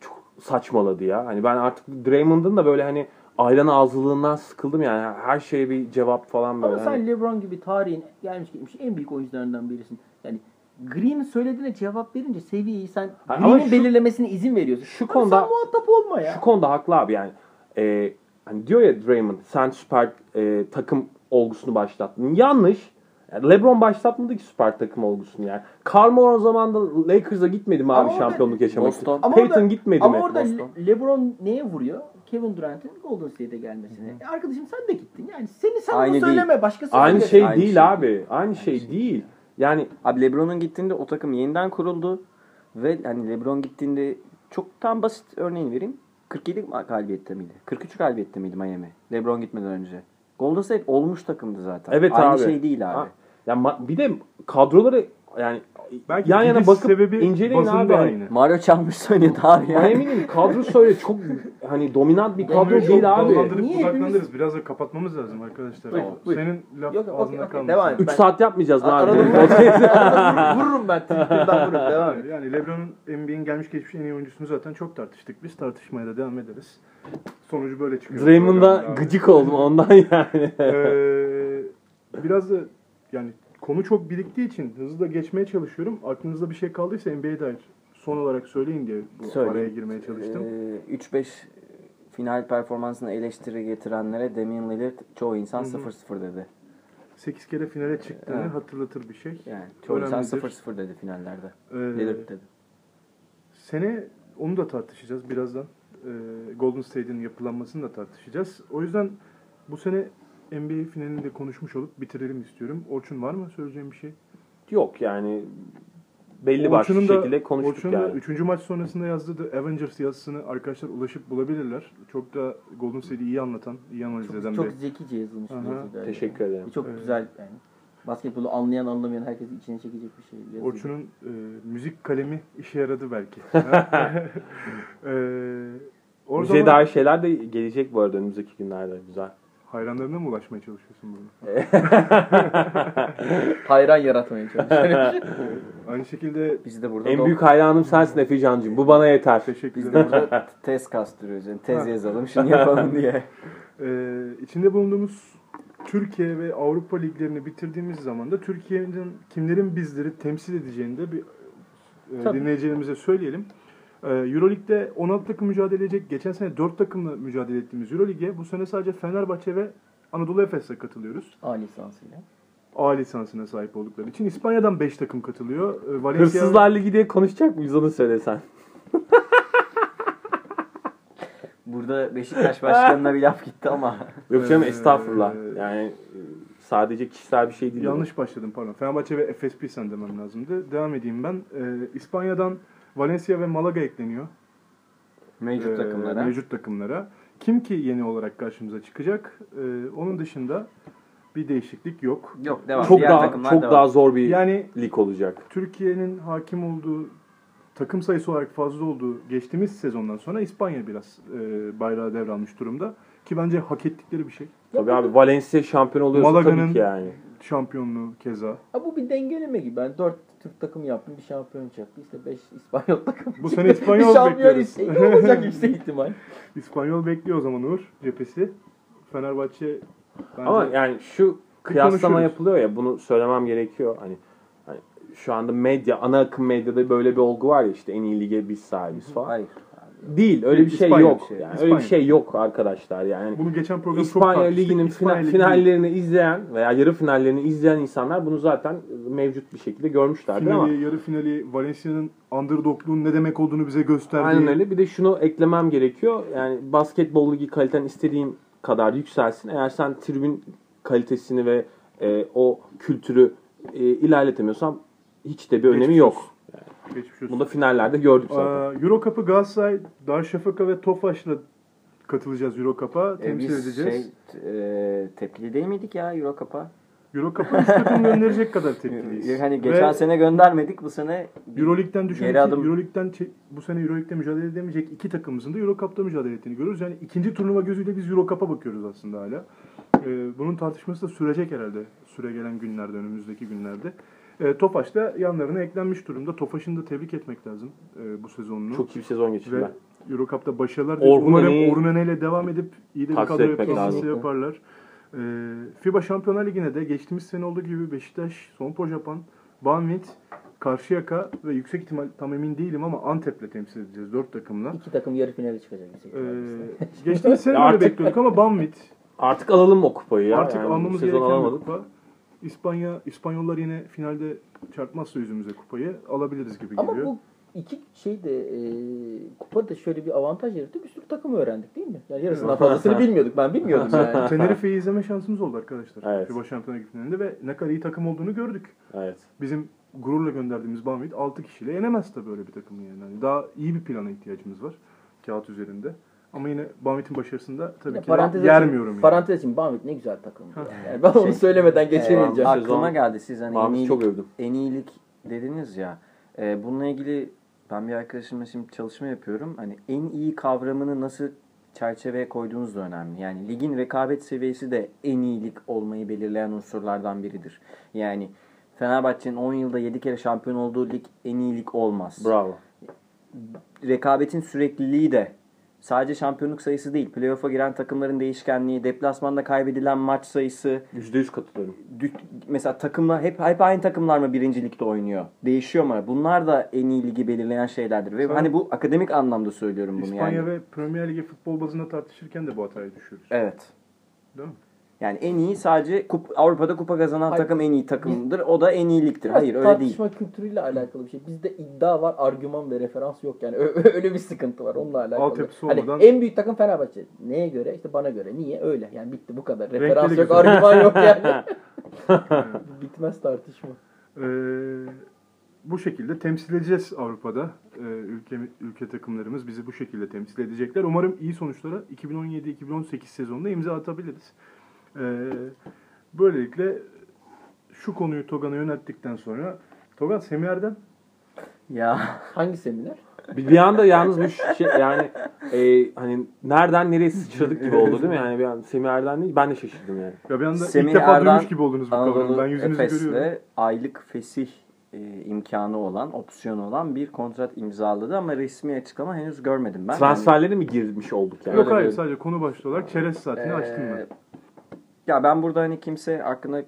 çok saçmaladı ya. Hani ben artık Draymond'ın da böyle hani ayran ağzılığından sıkıldım yani. Her şeye bir cevap falan böyle. Ama sen Hani- LeBron gibi tarihin gelmiş geçmiş en büyük oyuncularından birisin. Yani Green'in söylediğine cevap verince seviyeyi sen ama Green'in şu- belirlemesine izin veriyorsun. şu Ama konuda- sen muhatap olma ya. Şu konuda haklı abi yani. E, hani diyor ya Draymond sen süper e, takım olgusunu başlattın. Yanlış. Yani LeBron başlatmadı ki süper takım olgusunu yani. Carmelo o zaman da Lakers'a gitmedi mi abi Ama orada- şampiyonluk yaşamak için? Boston. Ama Peyton orada- gitmedi Ama mi? orada Boston? Le- LeBron neye vuruyor? Kevin Durant'in Golden State'e gelmesine. E arkadaşım sen de gittin. Yani seni sen bunu söyleme. Başkası Aynı söyle. şey Aynı değil şey abi. Aynı şey değil. Yani Abi LeBron'un gittiğinde o takım yeniden kuruldu ve hani LeBron gittiğinde çok tam basit örneğini vereyim. 47 galibiyette miydi? 43 galibiyette miydi Miami? LeBron gitmeden önce. Golden State olmuş takımdı zaten. evet Aynı abi. şey değil abi. Ha, Ya bir de kadroları yani Belki yan yana bakıp sebebi inceleyin abi. aynı. Mario çalmış oynadı abi yani. Miami'nin kadrosu öyle çok hani dominant bir kadro değil abi. Niye budaklandırırız. Biraz da kapatmamız lazım arkadaşlar. Buyur, buyur. Senin laf Yok, ağzında okey, kalmasın. devam et. 3 Ben- saat yapmayacağız Arada abi? vururum, arada vururum ben. Twitter'dan vururum. Devam et. Yani LeBron'un NBA'in gelmiş geçmiş en iyi oyuncusunu zaten çok tartıştık. Biz tartışmaya da devam ederiz. Sonucu böyle çıkıyor. Draymond'a gıcık oldum ondan yani. Ee, biraz da yani konu çok biriktiği için hızlı da geçmeye çalışıyorum. Aklınızda bir şey kaldıysa NBA'ye dair son olarak söyleyin diye bu Söyleyeyim. araya girmeye çalıştım. Ee, 3-5 final performansına eleştiri getirenlere Damian Lillard çoğu insan 0-0 dedi. 8 kere finale çıktığını Evet. hatırlatır bir şey. Yani çoğu insan Önemlidir. 0-0 dedi finallerde. Ee, Lillard dedi. Sene onu da tartışacağız birazdan. Ee, Golden State'in yapılanmasını da tartışacağız. O yüzden bu sene NBA finalini de konuşmuş olup bitirelim istiyorum. Orçun var mı söyleyeceğim bir şey? Yok yani belli başlı Orçun'un da- şekilde konuştuk Orçun'un da yani. 3. maç sonrasında yazdığı The Avengers yazısını arkadaşlar ulaşıp bulabilirler. Çok da Golden State'i iyi anlatan, iyi analiz eden Çok bir zekice yazılmış bir Aha. yazı. Teşekkür ederim. Çok Evet. güzel yani. Basketbolu anlayan anlamayan herkesi içine çekecek bir şey. yazı. Orçun'un e, müzik kalemi işe yaradı belki. e, orada Müzeye dair şeyler de gelecek bu arada önümüzdeki günlerde. Güzel. Hayranlarına mı ulaşmaya çalışıyorsun bunu? Hayran yaratmaya çalışıyor. Aynı şekilde Biz de burada En büyük hayranım sensin Efe Can'cığım. Bu bana yeter. teşekkür biz de ederim. burada tez kastırıyoruz. Yani tez yazalım, şunu yapalım diye. Ee, içinde bulunduğumuz Türkiye ve Avrupa liglerini bitirdiğimiz zaman da Türkiye'nin kimlerin bizleri temsil edeceğini de bir e, dinleyicilerimize söyleyelim. Ee, Euroleague'de 16 takım mücadele edecek. Geçen sene 4 takımla mücadele ettiğimiz Euroleague'e bu sene sadece Fenerbahçe ve Anadolu Efes'le katılıyoruz. A lisansıyla. A lisansına sahip oldukları için. İspanya'dan 5 takım katılıyor. Ee, Valencia Hırsızlar Ligi diye konuşacak mıyız onu söylesen. Burada Beşiktaş başkanına bir laf gitti ama. Yok canım Ee, estağfurullah. Yani e, sadece kişisel bir şey değil. Yanlış başladım pardon. Fenerbahçe ve Efes Pilsen demem lazımdı. Devam edeyim ben. Ee, İspanya'dan Valencia ve Malaga ekleniyor. Mevcut Ee, takımlara. Mevcut takımlara. Kim ki yeni olarak karşımıza çıkacak? Ee, onun dışında bir değişiklik yok. Yok devam. Çok Diğer daha çok devam. daha zor bir Yani lig olacak. Türkiye'nin hakim olduğu takım sayısı olarak fazla olduğu geçtiğimiz sezondan sonra İspanya biraz e, bayrağı devralmış durumda. Ki bence hak ettikleri bir şey. Tabii abi Valencia şampiyon oluyorsa Malaga'nın- tabii ki yani. Şampiyonluğu keza. Ha, bu bir dengeleme gibi. Ben 4 Türk takımı yaptım. Bir şampiyon çıktı. İşte 5 İspanyol takımı Bu sene İspanyol şampiyon bekliyoruz. ne olacak yüksek ihtimal. İspanyol bekliyor o zaman Uğur cephesi. Fenerbahçe bence Ama yani şu kıyaslama yapılıyor ya bunu söylemem gerekiyor. Hani, hani şu anda medya, ana akım medyada böyle bir olgu var ya işte en iyi lige biz sahibiz falan. Hayır. Değil öyle bir şey İspanya yok. bir şey. Yani İspanya. öyle bir şey yok arkadaşlar yani. bunu geçen program çok İspanya tartıştık. Ligi'nin İspanya final- Ligi- finallerini izleyen veya yarı finallerini izleyen insanlar bunu zaten mevcut bir şekilde görmüşlerdi ama finali, yarı finali, Valencia'nın underdogluğun ne demek olduğunu bize gösterdi. Aynen öyle. Bir de şunu eklemem gerekiyor. Yani basketbol ligi kaliten istediğin kadar yükselsin. Eğer sen tribün kalitesini ve e, o kültürü e, ilerletemiyorsan hiç de bir önemi Geçmiş yok. olsun. Geçmiş olsun. Bunu da finallerde gördük zaten. Euro Cup'ı Galatasaray, Darüşşafaka ve Tofaş'la katılacağız Euro Cup'a. E, Temsil biz edeceğiz. şey e, tepkili değil miydik ya Euro Cup'a? Euro Cup'a üç takım gönderecek kadar tepkiliyiz. Hani geçen Ve sene göndermedik bu sene Euroleague'den düşen geri adım- Euroleague'den çe- bu sene Euroleague'de mücadele edemeyecek iki takımımızın da Euro Cup'ta mücadele ettiğini görüyoruz. Yani ikinci turnuva gözüyle biz Euro Cup'a bakıyoruz aslında hala. Ee, bunun tartışması da sürecek herhalde süre gelen günlerde, önümüzdeki günlerde. Ee, Tofaş da yanlarına eklenmiş durumda. Tofaş'ın da tebrik etmek lazım e, bu sezonunu. Çok iyi bir sezon geçirdiler. Euro Cup'ta başarılar. Umarım Orhun Ene'yle devam edip iyi de bir kadro lazım. yaparlar. Ee, FIBA Şampiyonlar Ligi'ne de geçtiğimiz sene olduğu gibi Beşiktaş, Sompo Japan, Banvit, Karşıyaka ve yüksek ihtimal tam emin değilim ama Antep'le temsil edeceğiz dört takımla. İki takım yarı finale çıkacak. Ee, geçtiğimiz sene böyle bekliyorduk ama Banvit Artık alalım o kupayı ya. artık Yani bu almamız sezon gereken kupa. İspanya, İspanyollar yine finalde çarpmazsa yüzümüze kupayı alabiliriz gibi Ama geliyor. bu iki şey de e, kupada şöyle bir avantaj yarattı. Bir sürü takımı öğrendik değil mi? Yani yarısından fazlasını bilmiyorduk. Ben bilmiyordum yani. Tenerife'yi izleme şansımız oldu arkadaşlar. Evet. FIBA Şampiyonlar Ligi finalinde ve ne kadar iyi takım olduğunu gördük. Evet. bizim gururla gönderdiğimiz Banvit 6 kişiyle yenemez tabii öyle bir takımı yani. yani. Daha iyi bir plana ihtiyacımız var kağıt üzerinde. Ama yine Banvit'in başarısında tabii Ya ki parantez yermiyorum için, yani. parantez için Banvit ne güzel takım. Yani ben onu söylemeden geçemeyeceğim. Ee, aklıma geldi siz hani en iyilik, çok övdüm. en iyilik dediniz ya. E, bununla ilgili ben bir arkadaşımla şimdi çalışma yapıyorum. Hani en iyi kavramını nasıl çerçeveye koyduğunuz da önemli. Yani ligin rekabet seviyesi de en iyilik olmayı belirleyen unsurlardan biridir. Yani Fenerbahçe'nin 10 yılda 7 kere şampiyon olduğu lig en iyi lig olmaz. Bravo. Rekabetin sürekliliği de sadece şampiyonluk sayısı değil. Playoff'a giren takımların değişkenliği, deplasmanda kaybedilen maç sayısı, %100 katılıyorum. Mesela takımla hep hep aynı takımlar mı birincilikte oynuyor? Değişiyor mu? Bunlar da en iyi ligi belirleyen şeylerdir. Ve Sen- hani bu akademik anlamda söylüyorum bunu İspanya yani. ve Premier Ligi futbol bazında tartışırken de bu hataya düşüyoruz. Evet. Değil mi? Yani en iyi sadece kup, Avrupa'da kupa kazanan Hayır. takım en iyi takımdır. O da en iyiliktir. Hayır öyle değil. tartışma kültürüyle alakalı bir şey. Bizde iddia var, argüman ve referans yok. Yani öyle bir sıkıntı var onunla alakalı. Altyapısı hani olmadan- en büyük takım Fenerbahçe. Neye göre? İşte bana göre. Niye? Öyle. Yani bitti bu kadar. Referans yok, güzel. argüman yok yani. Bitmez tartışma. Ee, bu şekilde temsil edeceğiz Avrupa'da. Ee, ülke, ülke takımlarımız bizi bu şekilde temsil edecekler. Umarım iyi sonuçlara 2017-2018 sezonunda imza atabiliriz. Ee, böylelikle şu konuyu Togan'a yönelttikten sonra Togan Semih Erdem Ya Hangi seminer? Bir, bir anda yalnız bir şey yani e, hani nereden nereye sıçradık gibi oldu değil mi? Yani bir an Semih Erden değil ben de şaşırdım yani. Ya bir anda Semih ilk defa Erdem, duymuş gibi oldunuz bu kavramı. Ben yüzünüzü görüyorum. Efes'le aylık fesih e, imkanı olan, opsiyonu olan bir kontrat imzaladı ama resmi açıklama henüz görmedim ben. Transferlere mi girmiş olduk yani? Yok hayır bir- sadece konu başlığı olarak çerez saatini Ee, açtım ben. Ya ben burada hani kimse hakkında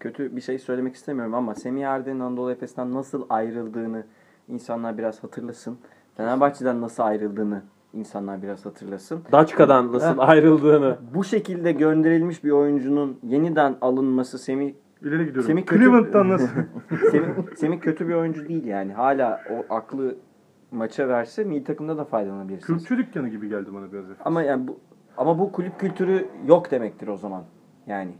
kötü bir şey söylemek istemiyorum ama Semih Erden'in Anadolu Efes'ten nasıl ayrıldığını insanlar biraz hatırlasın. Fenerbahçe'den nasıl ayrıldığını insanlar biraz hatırlasın. Daçka'dan nasıl ayrıldığını. Bu şekilde gönderilmiş bir oyuncunun yeniden alınması Semih İleri gidiyorum. Semih kötü- Cleveland'dan nasıl? Semih, Semih kötü bir oyuncu değil yani. Hala o aklı maça verse milli takımda da faydalanabilirsiniz. Kürkçü dükkanı gibi geldi bana biraz. Efes. Ama yani bu ama bu kulüp kültürü yok demektir o zaman. Yani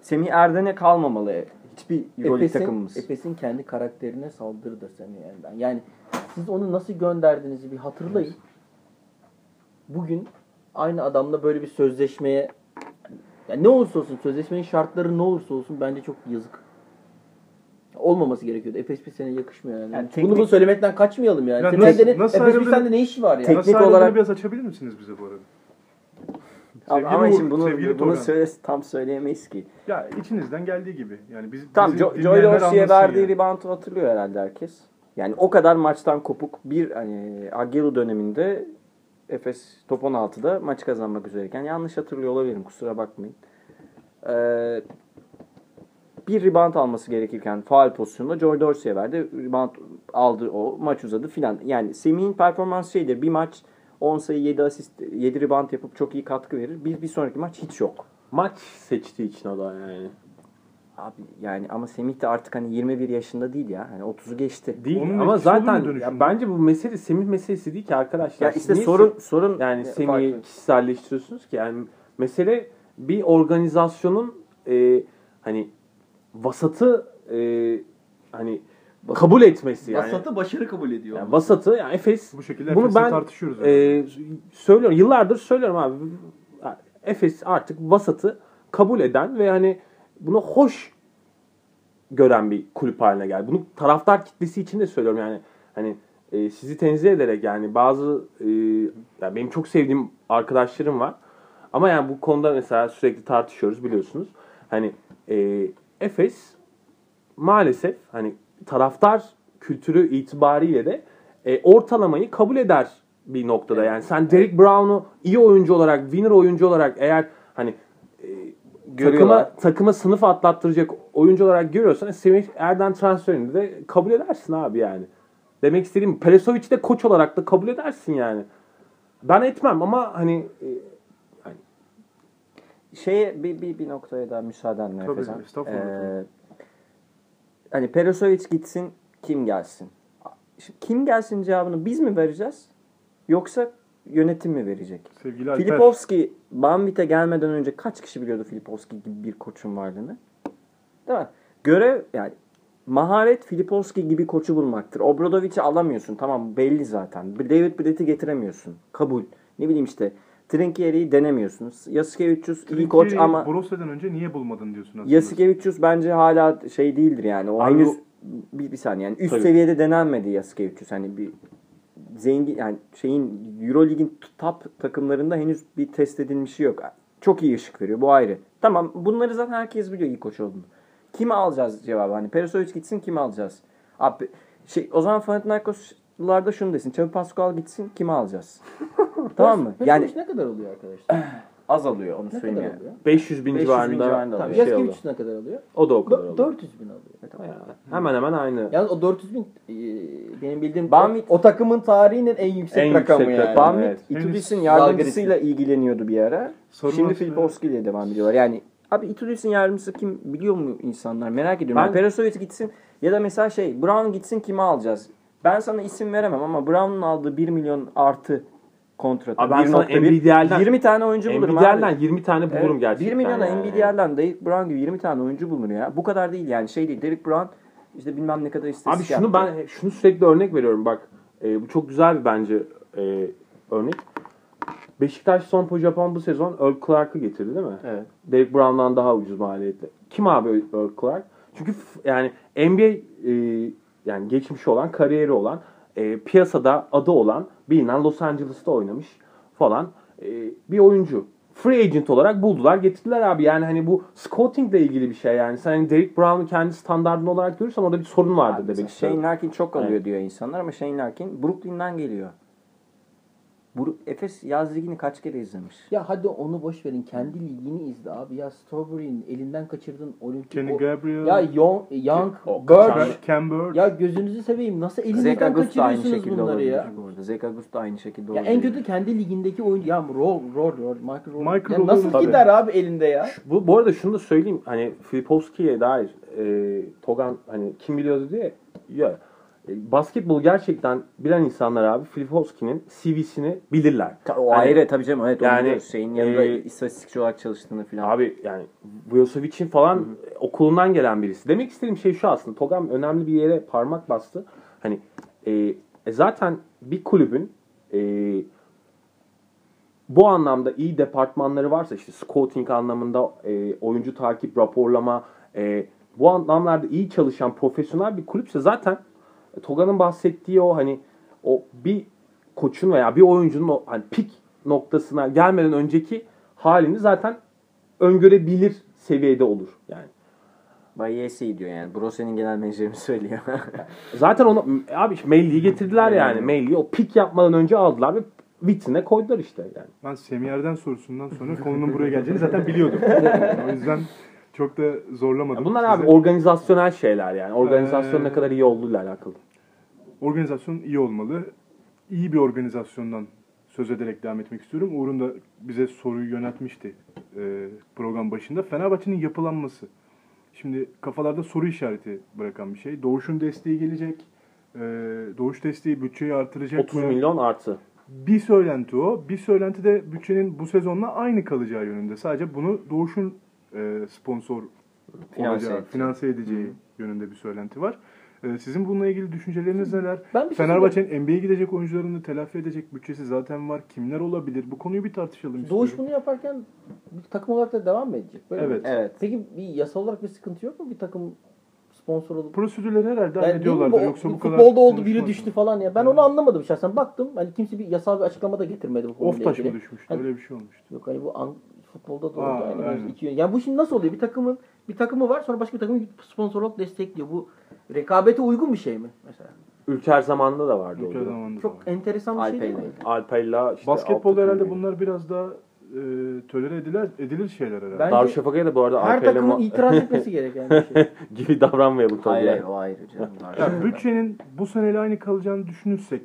Semih Erden'e kalmamalı hiçbir Euroleague Efes'in, takımımız. Efes'in kendi karakterine saldırıdır Semih Erdem. Yani siz onu nasıl gönderdiğinizi bir hatırlayın. Bugün aynı adamla böyle bir sözleşmeye Yani ne olursa olsun sözleşmenin şartları ne olursa olsun bence çok yazık. Olmaması gerekiyordu. Efes bir sene yakışmıyor yani. Yani Bunu teknik- bunu söylemekten kaçmayalım yani. Ya nasıl- sende- nasıl Efes bir sende ne işi var ya? Nasıl Teknik ayrıldığını olarak- biraz açabilir misiniz bize bu arada? Sevgili ama Uğur, şimdi bunu, bunu söyle, tam söyleyemeyiz ki. Ya içinizden geldiği gibi. Yani biz bizim Jo- Dorsey'e anlasın verdiği yani. reboundu hatırlıyor herhalde herkes. Yani o kadar maçtan kopuk bir hani Agelo döneminde Efes top 16'da maç kazanmak üzereyken yanlış hatırlıyor olabilirim kusura bakmayın. Ee, bir rebound alması gerekirken faal pozisyonunda Joy Dorsey'e verdi. Rebound aldı o maç uzadı filan. Yani Semih'in performansı şeydir. Bir maç 10 sayı 7 asist 7 rebound yapıp çok iyi katkı verir. Bir, bir sonraki maç hiç yok. Maç seçtiği için o da yani. Abi yani ama Semih de artık hani 21 yaşında değil ya. Hani 30'u geçti. Değil Onun ama zaten ya bence bu mesele Semih meselesi değil ki arkadaşlar. Ya işte niye sorun sorun Yani. Semih'i kişiselleştiriyorsunuz ki yani mesele bir organizasyonun e, hani vasatı e, hani kabul etmesi yani. Vasatı başarı kabul ediyor. Yani vasatı yani Efes Bu şekilde bunu ben tartışıyoruz. e, yani. söylüyorum yıllardır söylüyorum abi Efes artık vasatı kabul eden ve hani bunu hoş gören bir kulüp haline geldi. Bunu taraftar kitlesi için de söylüyorum yani hani e, sizi tenzih ederek yani bazı e, yani benim çok sevdiğim arkadaşlarım var. Ama yani bu konuda mesela sürekli tartışıyoruz biliyorsunuz. Hani e, Efes maalesef hani taraftar kültürü itibariyle de e, ortalamayı kabul eder bir noktada. Yani sen Derek Brown'u iyi oyuncu olarak, winner oyuncu olarak eğer hani e, takıma, takıma sınıf atlattıracak oyuncu olarak görüyorsan Semih Erden transferini de kabul edersin abi yani. Demek istediğim Peresovic'i de koç olarak da kabul edersin yani. Ben etmem ama hani e, şeye bir, bir, bir noktaya daha müsaadenle Tabii. Ee, hani Perosovic gitsin kim gelsin? Şimdi kim gelsin cevabını biz mi vereceğiz? Yoksa yönetim mi verecek? Sevgili Alper. Filipovski Banvit'e gelmeden önce kaç kişi biliyordu Filipovski gibi bir koçun varlığını? Değil mi? Görev yani maharet Filipovski gibi koçu bulmaktır. Obradovic'i alamıyorsun. Tamam belli zaten. David Blatt'i getiremiyorsun. Kabul. Ne bileyim işte Trinkieri'yi denemiyorsunuz. Yasikevicius iyi koç ama Brose'den önce niye bulmadın diyorsun aslında. Yasikevicius bence hala şey değildir yani. O Abi henüz bu- bir, bir saniye yani üst Tabii. seviyede denenmedi Yasikevicius. Hani bir zengin yani şeyin Eurolig'in top takımlarında henüz bir test edilmişi yok. Çok iyi ışık veriyor. Bu ayrı. Tamam bunları zaten herkes biliyor iyi koç olduğunu. Kimi alacağız cevabı? Hani Perisovic gitsin kimi alacağız? Abi şey o zaman Panathinaikos'larda şunu desin. Çavi Pascual gitsin kimi alacağız? tamam mı? Yani Yani ne kadar alıyor arkadaşlar? az alıyor onu ne söyleyeyim kadar yani. alıyor? 500 bin 500 bin civarında, civarında Tamam, şey. Yaskevicius ne kadar alıyor? O da o kadar oldu. 400 bin alıyor. Yani hemen hemen aynı. Yalnız o 400 bin e, benim bildiğim Bamit- o, o takımın tarihinin en yüksek En rakamı yüksek yani. Bamit Evet. Itudis'in yardımcısıyla ilgileniyordu bir ara. Sorun Şimdi Filipovski ile devam ediyorlar. Yani abi Itudis'in yardımcısı kim biliyor mu insanlar? Merak ediyorum. Ben- Yani Peresovic gitsin ya da mesela şey Brown gitsin kimi alacağız? Ben sana isim veremem ama Brown'un aldığı 1 milyon artı kontratı. Abi ben sana 1.1, NBDL'den 20 tane oyuncu bulurum NBDL'den abi. 20 tane bulurum Evet, gerçekten. 1 milyona yani. NBDL'den Derek Brown gibi 20 tane oyuncu bulunur ya. Bu kadar değil yani şey değil. Derek Brown işte bilmem ne kadar Abi istatistik şunu yaptı. ben şunu sürekli örnek veriyorum bak. e, bu çok güzel bir bence e, örnek. Beşiktaş son po Japon bu sezon Earl Clark'ı getirdi değil mi? Evet. Derek Brown'dan daha ucuz maliyetle. Kim abi Earl Clark? Çünkü yani NBA e, yani geçmişi olan, kariyeri olan, e, piyasada adı olan, bilinen Los Angeles'ta oynamış falan e, bir oyuncu. Free agent olarak buldular, getirdiler abi. Yani hani bu scouting ile ilgili bir şey yani. Sen hani Derek Brown'u kendi standartın olarak görürsen orada bir sorun vardır Abi demek istiyorum. Shane Larkin çok alıyor Evet. diyor insanlar ama Shane Larkin Brooklyn'den geliyor. Bru- Efes yaz ligini kaç kere izlemiş? Ya hadi onu boş verin. Kendi ligini izle abi. Ya Strawberry'nin elinden kaçırdın olimpik. Kenny Gabriel, Ya Young, Young Bird. Cam Bird. Ya gözünüzü seveyim. Nasıl Zach elinizden kaçırıyorsunuz şekilde bunları ya? Zach Augusto da aynı şekilde Ya olabilir. en kötü kendi ligindeki oyuncu. Ya rol, rol, rol. Michael Rol. Michael ya Roll nasıl tabii. gider abi elinde ya? Bu, bu arada şunu da söyleyeyim. Hani Filipovski'ye dair e, Togan hani kim biliyordu diye ya basketbol gerçekten bilen insanlar abi Filipovski'nin CV'sini bilirler. Ta- O Hani- ayrı tabii canım evet Yani, onu. Şeyin yanında e, istatistikçi olarak çalıştığını falan. Abi yani Vujosovic'in falan okulundan gelen birisi. Demek istediğim şey şu aslında. Togam önemli bir yere parmak bastı. Hani e, e, zaten bir kulübün e, bu anlamda iyi departmanları varsa işte scouting anlamında e, oyuncu takip, raporlama e, bu anlamlarda iyi çalışan profesyonel bir kulüpse zaten e, Toga'nın bahsettiği o hani o bir koçun veya bir oyuncunun o hani pik noktasına gelmeden önceki halini zaten öngörebilir seviyede olur yani. Bay Yesi diyor yani. Brose'nin genel menajeri söylüyor. Zaten onu abi işte Melli'yi getirdiler yani. Melli'yi o pik yapmadan önce aldılar ve vitrine koydular işte yani. Ben Semiyer'den sorusundan sonra konunun buraya geleceğini zaten biliyordum. o yüzden çok da zorlamadım. Bunlar abi sizi. organizasyonel şeyler yani. Organizasyon Ee, ne kadar iyi olduğuyla alakalı. Organizasyon iyi olmalı. İyi bir organizasyondan söz ederek devam etmek istiyorum. Uğur'un da bize soruyu yöneltmişti e, program başında. Fenerbahçe'nin yapılanması. Şimdi kafalarda soru işareti bırakan bir şey. Doğuş'un desteği gelecek. E, Doğuş desteği bütçeyi artıracak 30 mı? milyon artı. Bir söylenti o. Bir söylenti de bütçenin bu sezonla aynı kalacağı yönünde. Sadece bunu Doğuş'un sponsor Finanse olacağı, edeceği. finanse edeceği yönünde bir söylenti var. E, sizin bununla ilgili düşünceleriniz neler? Ben bir şey Fenerbahçe'nin NBA'ye gidecek oyuncularını telafi edecek bütçesi zaten var. Kimler olabilir? Bu konuyu bir tartışalım Doğuş istiyorum. bunu yaparken bir takım olarak da devam mı edecek? Böyle Evet. mi? evet. Peki bir yasal olarak bir sıkıntı yok mu? Bir takım sponsor olup Prosedürleri herhalde Yani hallediyorlardır. bu- Yoksa bu kadar futbolda oldu biri düştü falan ya. Ben onu anlamadım şahsen. Baktım hani kimse bir yasal bir açıklama da getirmedi bu konuyla Off taş mı düşmüştü? Hani- Öyle bir şey olmuştu. Yok hani bu an, futbolda da oldu. Aynen. mevzu. İki yön. Yani bu şimdi nasıl oluyor? Bir takımın bir takımı var sonra başka bir takım sponsorluk destekliyor. Bu rekabete uygun bir şey mi mesela? Ülker zamanında da vardı Ülke o. zamanında Çok da var. enteresan bir şey değil mi? Alpay'la işte Basketbolda alt herhalde takım bunlar biraz daha e, tölere edilir, edilir şeyler herhalde. Ben- Darüşşafaka'ya da bu arada Her Alpay'la takımın itiraz etmesi gereken bir şey. gibi davranmayalım tabii. Hayır yani. hayır o ayrı canım. Ya bütçenin bu seneyle aynı kalacağını düşünürsek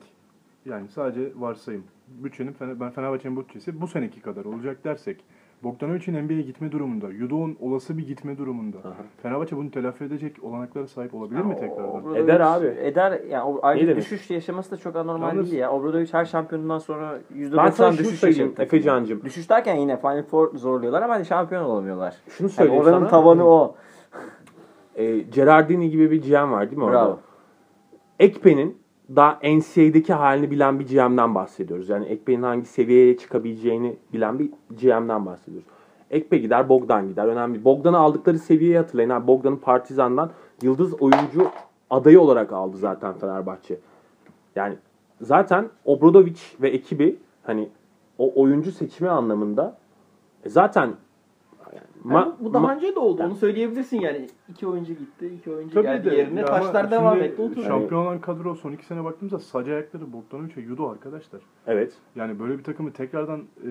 yani sadece varsayım. Bütçenin Fener- ben Fenerbahçe'nin bütçesi bu seneki kadar olacak dersek Bogdanovic'in NBA'ye gitme durumunda, Yudo'nun olası bir gitme durumunda Fenerbahçe bunu telafi edecek olanaklara sahip olabilir mi tekrardan? Eder abi. Eder yani o ayrıca düşüş yaşaması da çok anormal Yalnız- değil ya. Obradovic her şampiyonundan sonra %90 Ben sana şunu düşüş yaşadı. Efecan'cığım. Düşüş derken yine Final Four zorluyorlar ama hani şampiyon olamıyorlar. Şunu Yani söyleyeyim oranın sana. tavanı o. E, Gerardini gibi bir GM var değil mi orada? Bravo. Ekpe'nin daha NCAA'deki halini bilen bir GM'den bahsediyoruz. Yani Ekpe'nin hangi seviyeye çıkabileceğini bilen bir GM'den bahsediyoruz. Ekpe gider, Bogdan gider. Önemli. Bogdan'ı aldıkları seviyeyi hatırlayın. Abi Bogdan'ı Partizan'dan yıldız oyuncu adayı olarak aldı zaten Fenerbahçe. Yani zaten Obradovic ve ekibi hani o oyuncu seçimi anlamında e, zaten Yani ma- bu daha ma- önce de oldu. Onu söyleyebilirsin yani. İki oyuncu gitti, iki oyuncu Tabii geldi de yerine. ya Taşlar devam etti. Oturdu. Şampiyon olan kadro son iki sene baktığımızda sac ayakları Bogdanovic'e Yudo arkadaşlar. evet. Yani böyle bir takımı tekrardan e,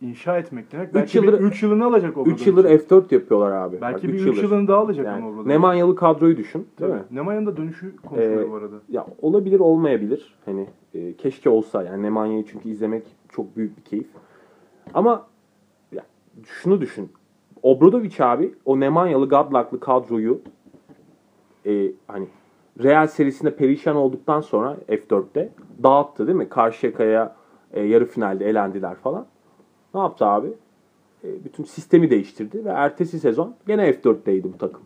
inşa etmek demek. Üç Belki yıldır- bir 3 yılını alacak o 3 yıldır F4 yapıyorlar abi. Belki Bak, bir üç 3 yıldır. yılını daha alacak Yani, ama Obradovic. Nemanyalı kadroyu düşün. Değil mi? Nemanya'nın da dönüşü konuşuluyor Ee, bu arada. Ya olabilir olmayabilir. Hani e, keşke olsa yani Nemanya'yı çünkü izlemek çok büyük bir keyif. Ama ya, şunu düşün. Obradovic abi o Nemanyalı Godluck'lı kadroyu e, hani Real serisinde perişan olduktan sonra F4'te dağıttı değil mi? Karşıyaka'ya e, yarı finalde elendiler falan. Ne yaptı abi? E, bütün sistemi değiştirdi ve ertesi sezon gene F4'teydi bu takım.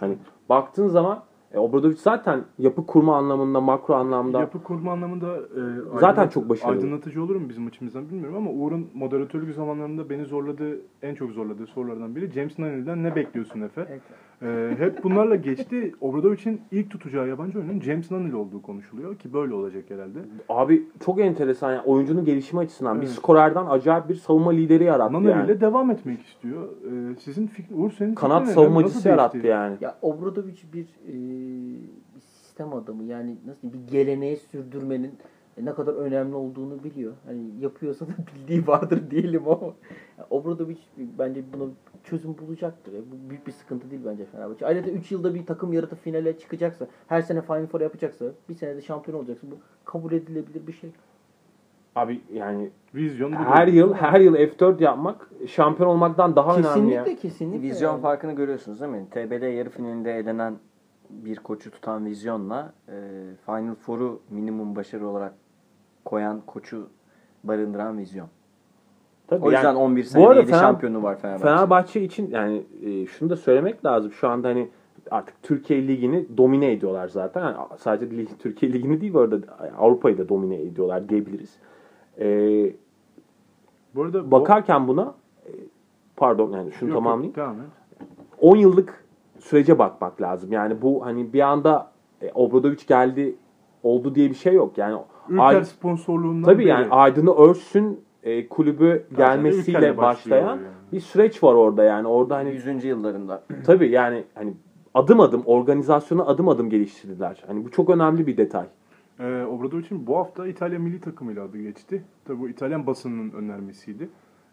Hani baktığın zaman e, Obradovic zaten yapı kurma anlamında, makro anlamda Yapı kurma anlamında e, Zaten çok başarılı. Aydınlatıcı olur mu bizim açımızdan bilmiyorum ama Uğur'un moderatörlük zamanlarında beni zorladığı, en çok zorladığı sorulardan biri James Nunnally'den ne bekliyorsun Efe? Evet. E, hep bunlarla geçti. Obradovic'in ilk tutacağı yabancı oyunun James Nunnally olduğu konuşuluyor ki böyle olacak herhalde. Abi çok enteresan yani oyuncunun gelişimi açısından bir Evet. skorerden acayip bir savunma lideri yarattı Nunnally yani. ile devam etmek istiyor. E, sizin fikri, Uğur senin Kanat fikrin savunmacısı yarattı değişti? yani. Ya Obradovic bir, e, bir sistem adamı. Yani nasıl bir geleneği sürdürmenin e, ne kadar önemli olduğunu biliyor. Hani yapıyorsa da bildiği vardır diyelim ama Obradovic bence buna çözüm bulacaktır. Ya. Bu büyük bir sıkıntı değil bence Fenerbahçe. Ayrıca 3 yılda bir takım yaratıp finale çıkacaksa, her sene Final Four yapacaksa, bir senede şampiyon olacaksa bu kabul edilebilir bir şey. Abi yani Vizyon bu her yıl her yıl F4 yapmak şampiyon olmaktan daha önemli ya. Kesinlikle kesinlikle. Vizyon yani. farkını görüyorsunuz değil mi? TBL yarı finalinde elenen bir koçu tutan vizyonla e, Final Four'u minimum başarı olarak koyan koçu barındıran vizyon. Tabii O yüzden yani 11 bu sene arada 7 Fener- şampiyonu var Fenerbahçe. Fenerbahçe için yani e, şunu da söylemek lazım. Şu anda hani artık Türkiye Ligi'ni domine ediyorlar zaten. Yani sadece lig, Türkiye Ligi'ni değil bu arada Avrupa'yı da domine ediyorlar diyebiliriz. E, Bu arada bakarken buna e, pardon yani şunu Yok, yok, tamamlayayım. Devam et. 10 yıllık sürece bakmak lazım. Yani bu hani bir anda e, Obradoviç geldi oldu diye bir şey yok. Yani Ülker sponsorluğundan tabii beri. yani Aydın'ı Örsün e, kulübü gelmesiyle başlayan yani. bir süreç var orada yani. Orada hani 100. yıllarında. tabii yani hani adım adım organizasyonu adım adım geliştirdiler. Hani bu çok önemli bir detay. Ee, Obradovic'in bu hafta İtalya milli takımıyla adı geçti. Tabii bu İtalyan basınının önermesiydi.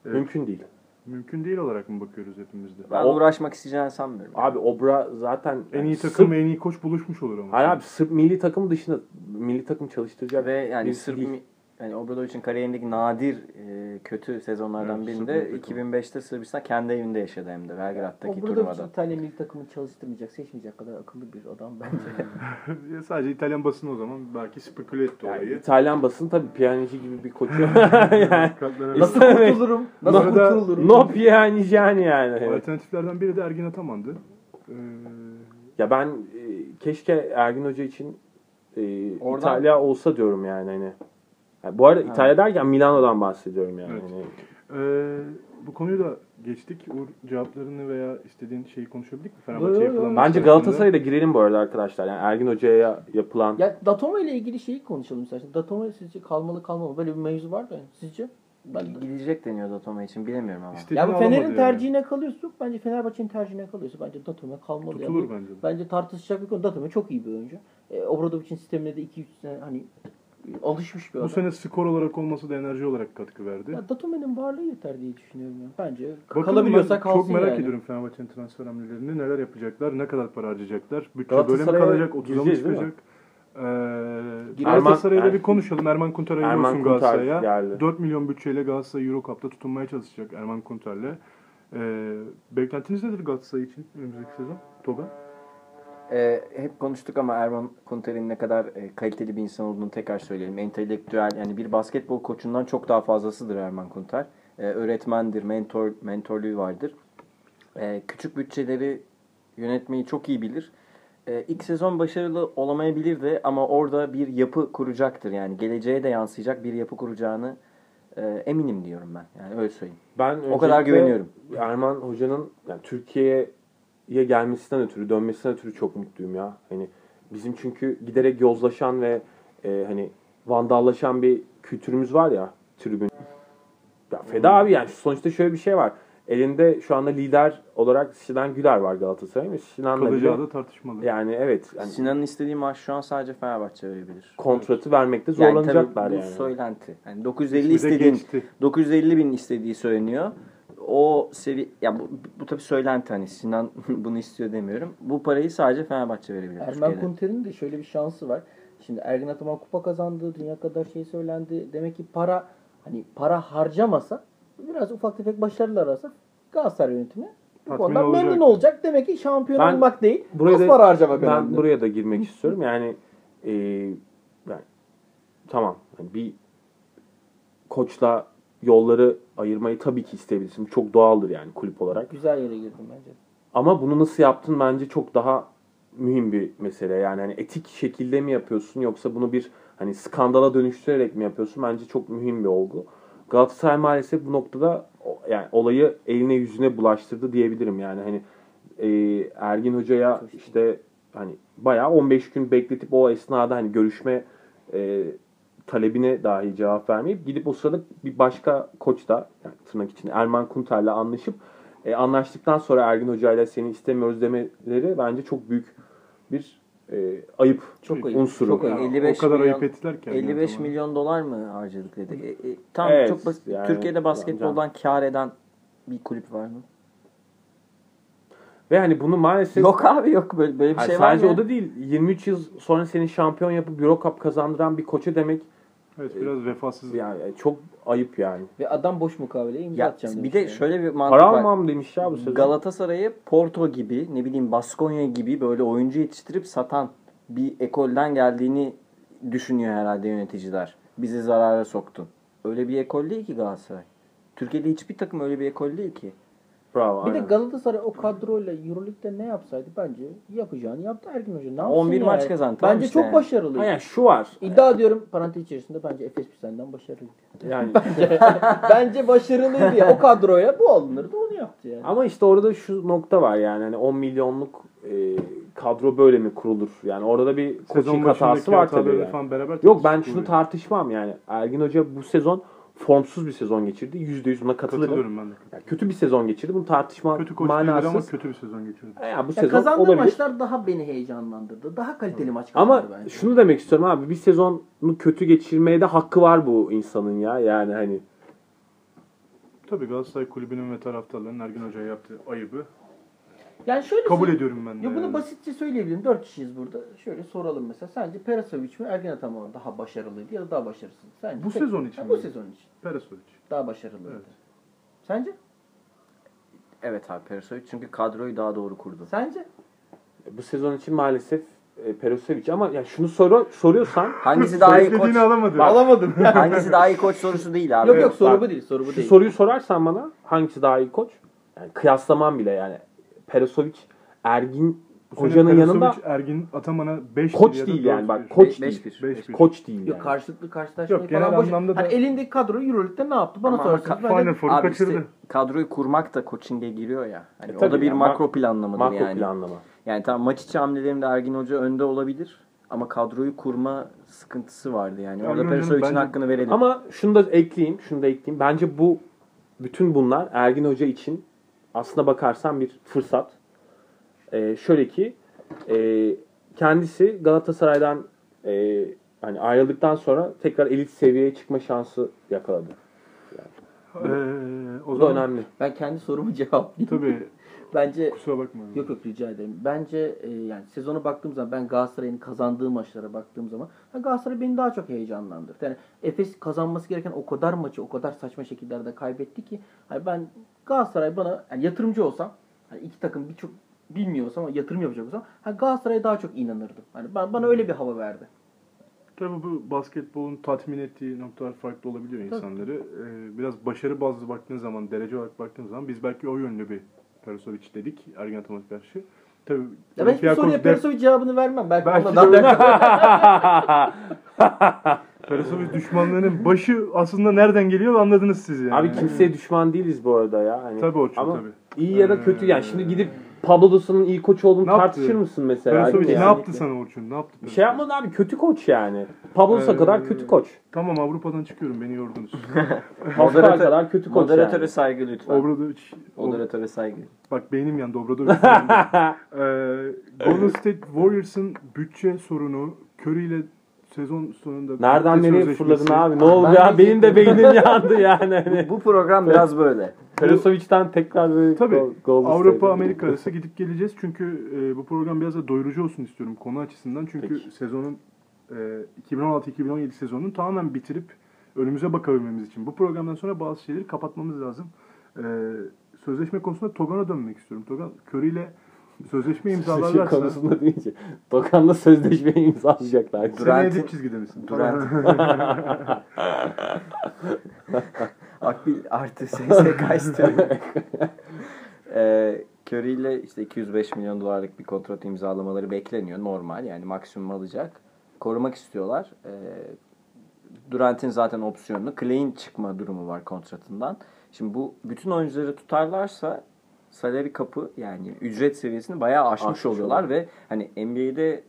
Evet. Mümkün değil. Mümkün değil olarak mı bakıyoruz hepimiz de? Ben O- uğraşmak isteyeceğini sanmıyorum. Abi Obra zaten En yani iyi takım ve en iyi koç buluşmuş olur ama. Hayır abi Sırp milli takım dışında milli takım çalıştıracak Ve yani Sırp mi- yani Obradovic'in kariyerindeki nadir e, kötü sezonlardan Evet, birinde Sırp milli 2005'te Sırbistan kendi evinde yaşadı hem de Belgrad'daki Obradovic turnuvada. İtalya milli takımını çalıştırmayacak, seçmeyecek kadar akıllı bir adam bence. Ya Sadece İtalyan basını o zaman belki speküle etti Yani olayı. İtalyan basın tabii Pjanic gibi bir koçu. yani. Nasıl kurtulurum? Nasıl arada- kurtulurum? no Pjanic yani yani. Alternatiflerden biri de Ergin Ataman'dı. Ee, Ya ben e, keşke Ergin Hoca için e, Oradan- İtalya olsa diyorum yani hani. Ha, bu arada İtalya derken Milano'dan bahsediyorum yani. Evet. Hani, Ee, bu konuyu da geçtik. Uğur cevaplarını veya istediğin şeyi konuşabildik mi? Fenerbahçe yapılan Bence maçlar Galatasaray'a da girelim bu arada arkadaşlar. Yani Ergin Hoca'ya yapılan Ya Datome ile ilgili şeyi konuşalım istersen. Datome sizce kalmalı kalmamalı? Böyle bir mevzu var da sizce? Ben Gidecek deniyor Datome için bilemiyorum ama. İstediğini ya bu alamadı Fener'in yani. tercihine kalıyorsa yok. Bence Fenerbahçe'nin tercihine kalıyorsa bence Datome kalmalı. Tutulur Yani bence de. Bence tartışacak bir konu. Datome çok iyi bir oyuncu. E, Obradovic'in sistemine de 2-3 sene hani alışmış bir Bu adam. sene skor olarak olması da enerji olarak katkı verdi. Ya Datome'nin varlığı yeter diye düşünüyorum ya. Bence Bakalım kalabiliyorsa ben kalsın çok merak yani. ediyorum Fenerbahçe'nin transfer hamlelerini. Neler yapacaklar, ne kadar para harcayacaklar. Bütçe böyle mi kalacak, 30'a mı çıkacak? Ee. Galatasaray'la bir konuşalım. Erman Kuntar hayırlı Erman olsun Kuntar Galatasaray'a. geldi. 4 milyon bütçeyle Galatasaray Euro Cup'ta tutunmaya çalışacak Erman Kuntar'la. Ee, beklentiniz nedir Galatasaray için önümüzdeki sezon? Toga? Ee, hep konuştuk ama Erman Kunter'in ne kadar e, kaliteli bir insan olduğunu tekrar söyleyelim. Entelektüel yani bir basketbol koçundan çok daha fazlasıdır Erman Kunter. Ee, öğretmendir, mentor mentorluğu vardır. Ee, küçük bütçeleri yönetmeyi çok iyi bilir. Ee, ilk sezon başarılı olamayabilir de ama orada bir yapı kuracaktır. Yani geleceğe de yansıyacak bir yapı kuracağını e, eminim diyorum ben. Yani öyle söyleyeyim. Ben O kadar güveniyorum. Erman Hoca'nın yani Türkiye'ye gelmesinden ötürü, dönmesinden ötürü çok mutluyum ya. Hani bizim çünkü giderek yozlaşan ve e, hani vandallaşan bir kültürümüz var ya tribün. Ya feda abi yani sonuçta şöyle bir şey var. Elinde şu anda lider olarak Sinan Güler var Galatasaray'ın ve Sinan'la Kalacağı da tartışmalı. yani evet yani Sinan'ın istediği maaş şu an sadece Fenerbahçe verebilir. kontratı vermekte Yani zorlanacaklar tabii yani. bu söylenti. Yani 950 İsmi de istediğin geçti. 950 bin istediği söyleniyor. O sevi ya bu, bu tabii söylenti hani Sinan bunu istiyor demiyorum. Bu parayı sadece Fenerbahçe verebilir. Ermen. Kunter'in de şöyle bir şansı var. Şimdi Ergin Ataman kupa kazandı. Dünya kadar şey söylendi. Demek ki para hani para harcamasa biraz ufak tefek başarılar arasa Galatasaray yönetimi Tatmin konudan olacak. memnun olacak. Demek ki şampiyon Ben olmak değil. buraya da- para harcamak ben önemli. buraya da girmek istiyorum. Yani e, yani tamam yani bir koçla yolları ayırmayı tabii ki isteyebilirsin. Çok doğaldır yani kulüp olarak. Güzel yere girdim bence. Ama bunu nasıl yaptın bence çok daha mühim bir mesele. Yani hani etik şekilde mi yapıyorsun yoksa bunu bir hani skandala dönüştürerek mi yapıyorsun? Bence çok mühim bir olgu. Galatasaray maalesef bu noktada yani olayı eline yüzüne bulaştırdı diyebilirim. Yani hani e, Ergin Hoca'ya işte hani bayağı 15 gün bekletip o esnada hani görüşme e, talebine dahi cevap vermeyip gidip o sırada bir başka koç da yani tırnak içinde Erman Kunter'le anlaşıp e, anlaştıktan sonra Ergin Hoca ile seni istemiyoruz demeleri bence çok büyük bir e, ayıp Çok ayıp. unsuru. Çok ayıp. 55 o kadar milyon- ayıp ettiler ki. 55 Ergin milyon dolar mı harcadık dedi. E, e, tamam Evet, çok basit. yani- Türkiye'de basketboldan kar eden bir kulüp var mı? Ve hani bunu maalesef Yok abi yok böyle, böyle bir Hayır, şey var sadece o da değil. 23 yıl sonra seni şampiyon yapıp Euro Cup kazandıran bir koça demek Evet biraz vefasız. yani çok ayıp yani. Ve adam boş mukaveleye imza Ya, atacağım bir de yani. şöyle bir mantık Para var. almam demiş ya bu sezon. Galatasaray'ı Porto gibi ne bileyim Baskonya gibi böyle oyuncu yetiştirip satan bir ekolden geldiğini düşünüyor herhalde yöneticiler. Bizi zarara soktun. Öyle bir ekol değil ki Galatasaray. Türkiye'de hiçbir takım öyle bir ekol değil ki. Bravo. Bir de aynen. Galatasaray o kadroyla Euroleague'de ne yapsaydı bence yapacağını yaptı Ergin Hoca. Ne yapsın 11 yani? maç kazandı, tamam Bence işte çok yani. başarılı. Aynen şu var. İddia diyorum parantez içerisinde bence Efes senden başarılıydı. Yani bence başarılıydı ya. O kadroya bu alınırdı onu yaptı yani. ama işte orada şu nokta var yani hani 10 milyonluk e, kadro böyle mi kurulur? Yani orada da bir coaching hatası var tabii. yani. falan beraber Yok ben şunu tartışmam yani. Ergin Hoca bu sezon formsuz bir sezon geçirdi. %100 buna katılırım. Katılıyorum ben de. Yani kötü bir sezon geçirdi. Bunu tartışma Kötü koç değildir ama manasız. kötü bir sezon geçirdi. Ya bu Ya sezon kazandığı olabilir. maçlar daha beni heyecanlandırdı. Daha kaliteli maç kazandı Ama bence. şunu demek istiyorum abi. Bir sezonu kötü geçirmeye de hakkı var bu insanın ya. Yani hani Tabii Galatasaray Kulübü'nün ve taraftarlarının Ergin Hoca'ya yaptığı ayıbı yani şöyle kabul söyleyeyim. ediyorum ben de. Ya bunu yani. basitçe söyleyebilirim. Dört kişiyiz burada. Şöyle soralım mesela. Sence Perasovic mi Ergin Ataman daha başarılıydı ya da daha başarısız? Sence? Bu Tek- sezon için Ha, bu mi? sezon için. Perasovic. Daha başarılıydı. Evet. Sence? Evet abi Perisovic çünkü kadroyu daha doğru kurdu. Sence? bu sezon için maalesef e, Perosevic ama ya şunu soru soruyorsan Hangisi daha iyi koç? Beklediğini alamadı. Alamadım. Hangisi daha iyi koç sorusu değil abi. yok yok soru bak, bu değil. Soru bu şu değil. soruyu sorarsan bana hangisi daha iyi koç? Yani kıyaslamam bile yani. Perosovic Ergin hocanın yanında Ergin Ataman'a 5 koç değil yani bak koç değil. 5-1. 5-1. Koç değil Yok yani. karşılıklı karşılaşmayı Yok, genel falan boş. anlamda da- Hani elindeki kadro Euroleague'de ne yaptı? Bana sorarsanız bence Final Four'u kaçırdı. işte kadroyu kurmak da coaching'e giriyor ya. Hani E o da bir yani, makro mak- planlamadır Makro yani. planlama. Yani tamam maç içi hamlelerinde Ergin Hoca önde olabilir. Ama kadroyu kurma sıkıntısı vardı yani. Ergin Orada Perisovic'in bence- hakkını verelim. Ama şunu da ekleyeyim, şunu da ekleyeyim. Bence bu bütün bunlar Ergin Hoca için aslına bakarsan bir fırsat. Ee, şöyle ki e, kendisi Galatasaray'dan e, hani ayrıldıktan sonra tekrar elit seviyeye çıkma şansı yakaladı. Ee, o Bu da zaman önemli. ben kendi sorumu cevaplayayım. tabii Bence kusura bakma. Yok yok rica ederim. Bence e, yani sezona baktığım zaman ben Galatasaray'ın kazandığı maçlara baktığım zaman ha, Galatasaray beni daha çok heyecanlandırdı. Yani Efes kazanması gereken o kadar maçı o kadar saçma şekillerde kaybetti ki hani ben Galatasaray bana yani yatırımcı olsam hani iki takım birçok bilmiyorsam ama yatırım yapacak olsam ha, Galatasaray'a daha çok inanırdım. Hani ben, bana öyle bir hava verdi. Tabii bu basketbolun tatmin ettiği noktalar farklı olabiliyor insanları. Ee, biraz başarı bazlı baktığın zaman, derece olarak baktığın zaman biz belki o yönlü bir Perasovic dedik Ergin Ataman'a karşı. Tabii Ya ben hiçbir soruya Perisovic cevabını vermem. Belki, Belki onunla de daha Perasovic düşmanlığının başı aslında nereden geliyor anladınız siz yani. Abi kimseye düşman değiliz bu arada ya. Hani, Tabii Orçun, ama tabii. iyi ya da kötü yani. Şimdi gidip Pablo Dosa'nın iyi koç olduğunu Ne yaptı? tartışır mısın mesela? Perasovic Yani? ne yaptı sana Orçun? Ne yaptı? Bir şey yapmadı abi. Kötü koç yani. Pablo Dosa Ee, kadar kötü koç. Tamam Avrupa'dan çıkıyorum beni yordunuz. Pascal kadar kötü koç Moderatöre yani. saygı lütfen. Obradovic. Moderatöre saygı. Bak beynim yandı Obradovic. Ee, Golden State Warriors'ın bütçe sorunu Curry ile sezon sonunda Nereden nereye fırladın abi? Ne oldu Ben ya? Benim de beynim yandı yani. Hani. Bu program biraz böyle. Perasovic'den tekrar böyle Tabii. Gol- Golden Avrupa. Amerika arası gidip geleceğiz çünkü e, bu program biraz da doyurucu olsun istiyorum konu açısından çünkü Peki. sezonun e, 2016-2017 sezonunu tamamen bitirip önümüze bakabilmemiz için bu programdan sonra bazı şeyleri kapatmamız lazım. E, sözleşme konusunda Togan'a dönmek istiyorum. Togan Curry ile sözleşme Sözleşme imzalarlarsa konusunda deyince Dokan'la sözleşmeyi imzalayacaklar. seneye Durant'in- dip çizgide misin? Durant. Akbil artı SSK istiyorum. ee, Curry ile işte 205 milyon dolarlık bir kontrat imzalamaları bekleniyor. Normal yani maksimum alacak. Korumak istiyorlar. Ee, Durant'in zaten opsiyonlu. Clay'in çıkma durumu var kontratından. Şimdi bu bütün oyuncuları tutarlarsa salary kapı yani ücret seviyesini bayağı aşmış, Aşmış oluyorlar oluyor. ve hani NBA'de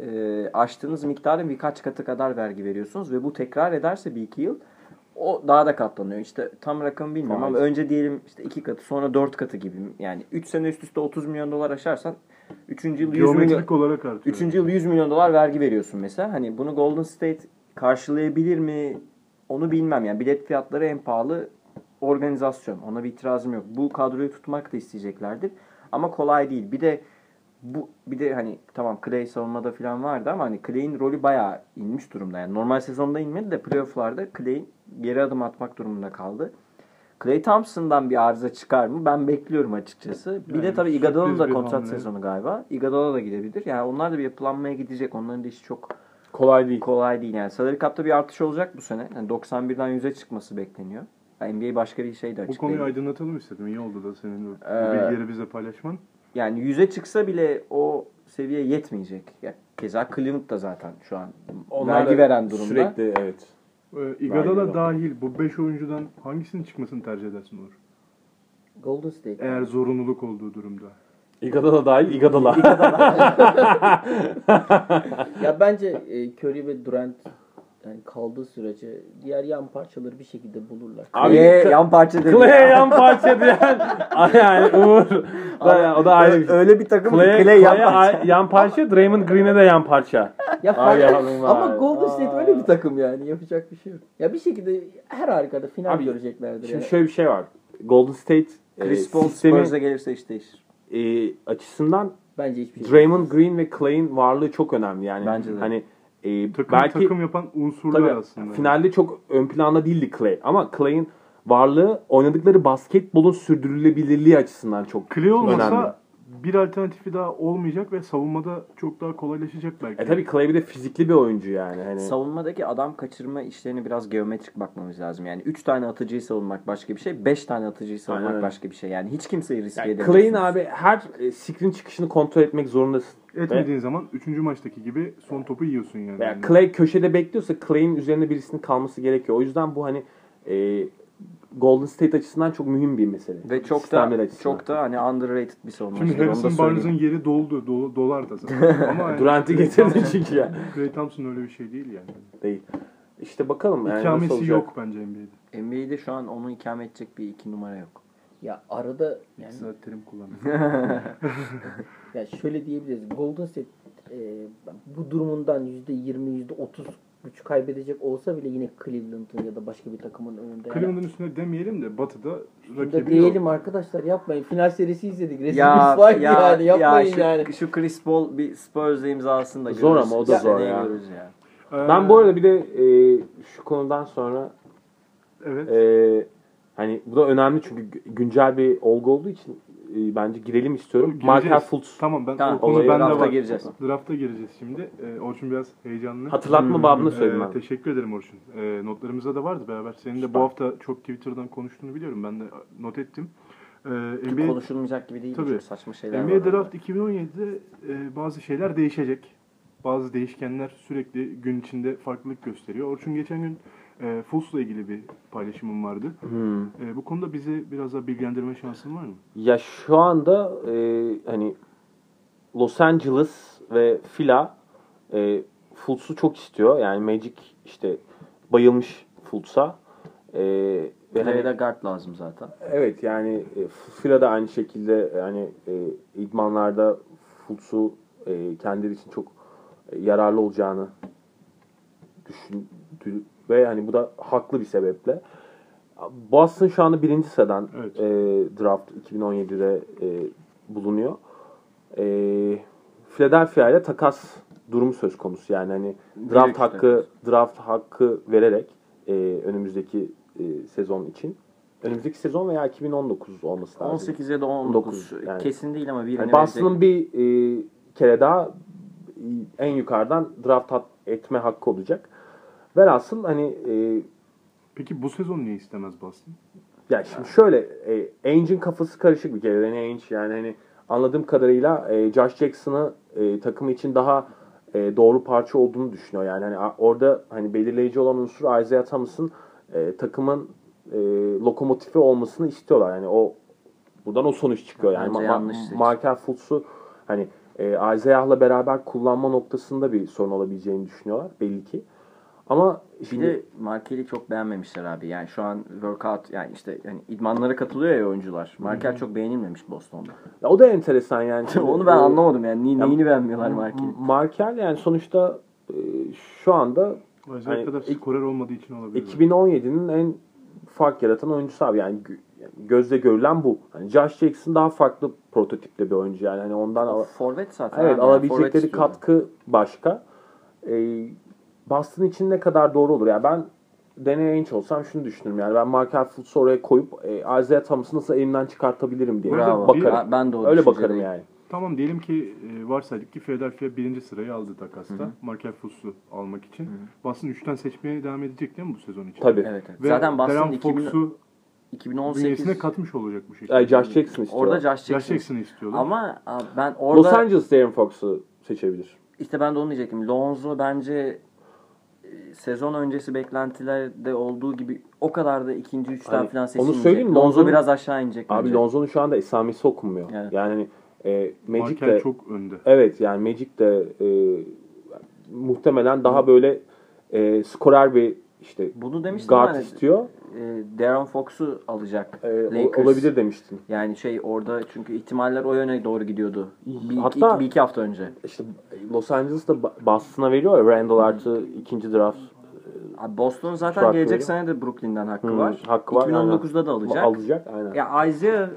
e, aştığınız miktarın birkaç katı kadar vergi veriyorsunuz ve bu tekrar ederse bir iki yıl o daha da katlanıyor. İşte tam rakamı bilmiyorum ama Faiz. önce diyelim işte iki katı sonra dört katı gibi. Yani 3 sene üst üste 30 milyon dolar aşarsan 3. yıl 100 milyon, olarak artıyor. Üçüncü yıl 100 milyon dolar vergi veriyorsun mesela. Hani bunu Golden State karşılayabilir mi? Onu bilmem. Yani bilet fiyatları en pahalı organizasyon. Ona bir itirazım yok. Bu kadroyu tutmak da isteyeceklerdir. Ama kolay değil. Bir de bu bir de hani tamam Clay savunmada falan vardı ama hani Clay'in rolü bayağı inmiş durumda. Yani normal sezonda inmedi de playoff'larda Clay'in geri adım atmak durumunda kaldı. Clay Thompson'dan bir arıza çıkar mı? Ben bekliyorum açıkçası. bir de Yani tabii Iguodala'nın da kontrat hamle. sezonu galiba. Iguodala da gidebilir. Yani onlar da bir yapılanmaya gidecek. Onların da işi çok Kolay değil. kolay değil. Yani salary cap'ta bir artış olacak bu sene. Yani 91'den 100'e çıkması bekleniyor. NBA başka bir şey de Bu açıklayayım. konuyu aydınlatalım istedim. İyi oldu da senin bu Ee, bilgileri bize paylaşman. Yani yüze çıksa bile o seviye yetmeyecek. Ya, keza Cleveland da zaten şu an vergi da veren durumda. Sürekli evet. Ee, Iguodala Vergiler dahil bu 5 oyuncudan hangisinin çıkmasını tercih edersin Uğur? Golden State. Eğer zorunluluk olduğu durumda. Igadala dahil Igadala. ya bence e, Curry ve Durant yani kaldığı sürece diğer yan parçaları bir şekilde bulurlar. Abi, Clay yan parça dedi. Clay yan parça diyen yani Uğur. Da- o da ayrı bir şey. Öyle bir takım Clay, Clay, yan parça. yan parça, Draymond Green'e de yan parça. Ya fark- yavrum ama vay. Golden State öyle bir takım yani yapacak bir şey yok. Ya bir şekilde her halükarda final Abi, göreceklerdir. Şimdi yani. şöyle bir şey var. Golden State e, Chris Paul Spurs'a gelirse iş değişir. e, açısından Bence hiçbir şey. Draymond Green ve Clay'in varlığı çok önemli. Yani Bence de. hani e, Takım belki takım yapan unsurlar tabii aslında. finalde çok ön planda değildi Clay ama Clay'in varlığı oynadıkları basketbolun sürdürülebilirliği açısından çok Clay olmasa önemli. bir alternatifi daha olmayacak ve savunmada çok daha kolaylaşacak belki. E tabii Clay bir de fizikli bir oyuncu yani. Hani Savunmadaki adam kaçırma işlerine biraz geometrik bakmamız lazım. Yani 3 tane atıcıyı savunmak başka bir şey, 5 tane atıcıyı savunmak Aynen başka bir şey. Yani hiç kimseyi riske yani edemiyorsunuz. Clay'in abi her e, screen çıkışını kontrol etmek zorundasın. Etmediğin zaman 3. maçtaki gibi son topu yiyorsun yani. Veya Yani. Clay köşede bekliyorsa Clay'in üzerinde birisinin kalması gerekiyor. O yüzden bu hani e, Golden State açısından çok mühim bir mesele. Ve çok Sistemler da açısından. çok da hani underrated bir savunmacı. Şimdi Harrison. Barnes'ın yeri doldu. Dolu, dolar da zaten. Ama yani Durant'i getirdi çünkü ya. Klay Thompson öyle bir şey değil yani. Değil. İşte bakalım yani nasıl İkamesi olacak. yok bence NBA'de. NBA'de şu an onu ikame edecek bir iki numara yok. Ya arada yani Yani, saat terim kullanıyor. ya şöyle diyebiliriz. Golden State e, bu durumundan %20 %30 güç kaybedecek olsa bile yine Cleveland'ın ya da başka bir takımın önünde. Yani Cleveland'ın üstüne demeyelim de Batı'da rakibi diyelim yok. arkadaşlar yapmayın. Final serisi izledik. Rezil ya, ya, ya, yani yapmayın şu, yani. şu Chris Paul bir Spurs'da imzasını da Zor görürüz. ama o da zor ya. ya. Ee, Ben bu arada bir de e, şu konudan sonra Evet. e, hani bu da önemli çünkü gü- güncel bir olgu olduğu için e, bence girelim istiyorum. Markel Fultz. Tamam ben Tamam, o konu bende drafta var. gireceğiz. Drafta gireceğiz şimdi. Ee, Orçun biraz heyecanlı. Hatırlatma babını Ee, söyledim ben. teşekkür ederim Orçun. Ee, notlarımızda da vardı beraber. Senin de Süper. bu hafta çok Twitter'dan konuştuğunu biliyorum. Ben de not ettim. Ki NBA, konuşulmayacak gibi değil. Tabii. Çok saçma şeyler var. NBA orada. Draft 2017'de e, bazı şeyler değişecek. Bazı değişkenler sürekli gün içinde farklılık gösteriyor. Orçun geçen gün e, Fultz'la ilgili bir paylaşımım vardı. Hmm. E, bu konuda bizi biraz daha bilgilendirme şansın var mı? Ya şu anda e, hani Los Angeles ve Fila e, Fultz'u çok istiyor. Yani Magic işte bayılmış Fultz'a. E, ve hani- Play'de guard lazım zaten. Evet yani e, Fila da aynı şekilde yani e, idmanlarda Fultz'u e, kendileri için çok yararlı olacağını düşündü ve hani bu da haklı bir sebeple. Boston şu anda birinci sıradan Evet. e, draft 2017'de e, bulunuyor. E, Philadelphia ile takas durumu söz konusu yani hani draft Büyük hakkı draft hakkı vererek e, önümüzdeki e, sezon için önümüzdeki sezon veya 2019 olması lazım. 18 ya da 19. 19 yani. Kesin değil ama birini Yani Boston'ın bir e, kere daha en yukarıdan draft hat- etme hakkı olacak. Velhasıl hani e, Peki bu sezon niye istemez Boston? ya şimdi şöyle e, Ainge'in kafası karışık bir kere. Danny Ainge yani hani anladığım kadarıyla e, Josh Jackson'ı e, takımı için daha e, doğru parça olduğunu düşünüyor. Yani hani orada hani belirleyici olan unsur Isaiah Thomas'ın e, takımın e, lokomotifi olmasını istiyorlar. Yani o buradan o sonuç çıkıyor. Yani Bence Ma- yanlış Ma-. Markel Fultz'u hani e, Isaiah'la beraber kullanma noktasında bir sorun olabileceğini düşünüyorlar belli ki. Ama Bir şimdi de Markel'i çok beğenmemişler abi. Yani şu an workout yani işte yani idmanlara katılıyor ya oyuncular. Markel çok beğenilmemiş Boston'da. ya o da enteresan yani. Şimdi Onu ben o- anlamadım yani. Niye, Ya, neyini beğenmiyorlar Markel'i? Markel yani sonuçta e, şu anda Acayip Hani kadar ilk- skorer olmadığı için olabilir. 2017'nin en fark yaratan oyuncusu abi yani, gö- yani gözle görülen bu. Hani Josh Jackson daha farklı prototipte bir oyuncu yani hani ondan al- Forvet zaten. evet. Yani alabilecekleri katkı başka. E, Boston için ne kadar doğru olur? Yani ben Danny Ainge olsam şunu düşünürüm yani ben Markel Fultz'u oraya koyup e, Isaiah Thomas'ı nasıl elimden çıkartabilirim diye Bravo. bakarım. Ben- Ben de o Öyle bakarım yani. Tamam diyelim ki e, varsaydık ki Philadelphia birinci sırayı aldı takasta. Markel Fultz'u almak için. Boston 3'ten seçmeye devam edecek değil mi bu sezon için? Tabii. Evet, evet. Ve Zaten Boston Darren 2000 Fox'u 2018 bünyesine katmış olacak bu şekilde. Ay, Josh Jackson istiyor. orada Josh Josh Jackson. İstiyorlar. Ama ben Los orada Angeles Darren Fox'u seçebilir. işte ben de onu diyecektim. Lonzo bence sezon öncesi beklentilerde olduğu gibi o kadar da ikinci üçten Hani falan onu seçilmeyecek. söyleyeyim mi? Lonzo Lonzo'nun- biraz aşağı inecek Abi bence. Lonzo'nun şu anda esamesi okunmuyor. Evet. Yani e, Magic Michael de çok önde. evet yani Magic de e, muhtemelen daha böyle e, skorer bir işte Bunu demiştim guard hani istiyor. E, Darren Fox'u alacak E, Lakers. olabilir demiştin. Yani şey orada çünkü ihtimaller o yöne doğru gidiyordu. Bir, Hatta- iki, bir iki hafta önce. İşte Los Angeles'ta Boston'a veriyor ya Randall artı ikinci draft Abi Boston zaten gelecek veriyor. sene de Brooklyn'den hakkı Hı, var. hakkı var, 2019'da da alacak. alacak. Aynen. Ya Isaiah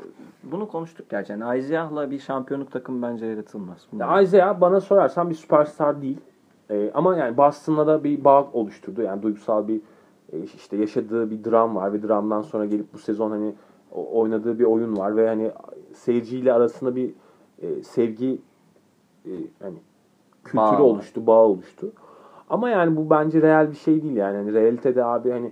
bunu konuştuk gerçi. Yani Isaiah'la bir şampiyonluk takımı bence yaratılmaz. Ya Isaiah bana sorarsan bir süperstar değil. Ee, ama yani Boston'la da bir bağ oluşturdu. Yani duygusal bir e, işte yaşadığı bir dram var ve dramdan sonra gelip bu sezon hani oynadığı bir oyun var ve hani seyirciyle arasında bir e, sevgi e, hani kültürü Bağ oluştu, bağ oluştu. Ama yani bu bence real bir şey değil yani. Hani realitede abi hani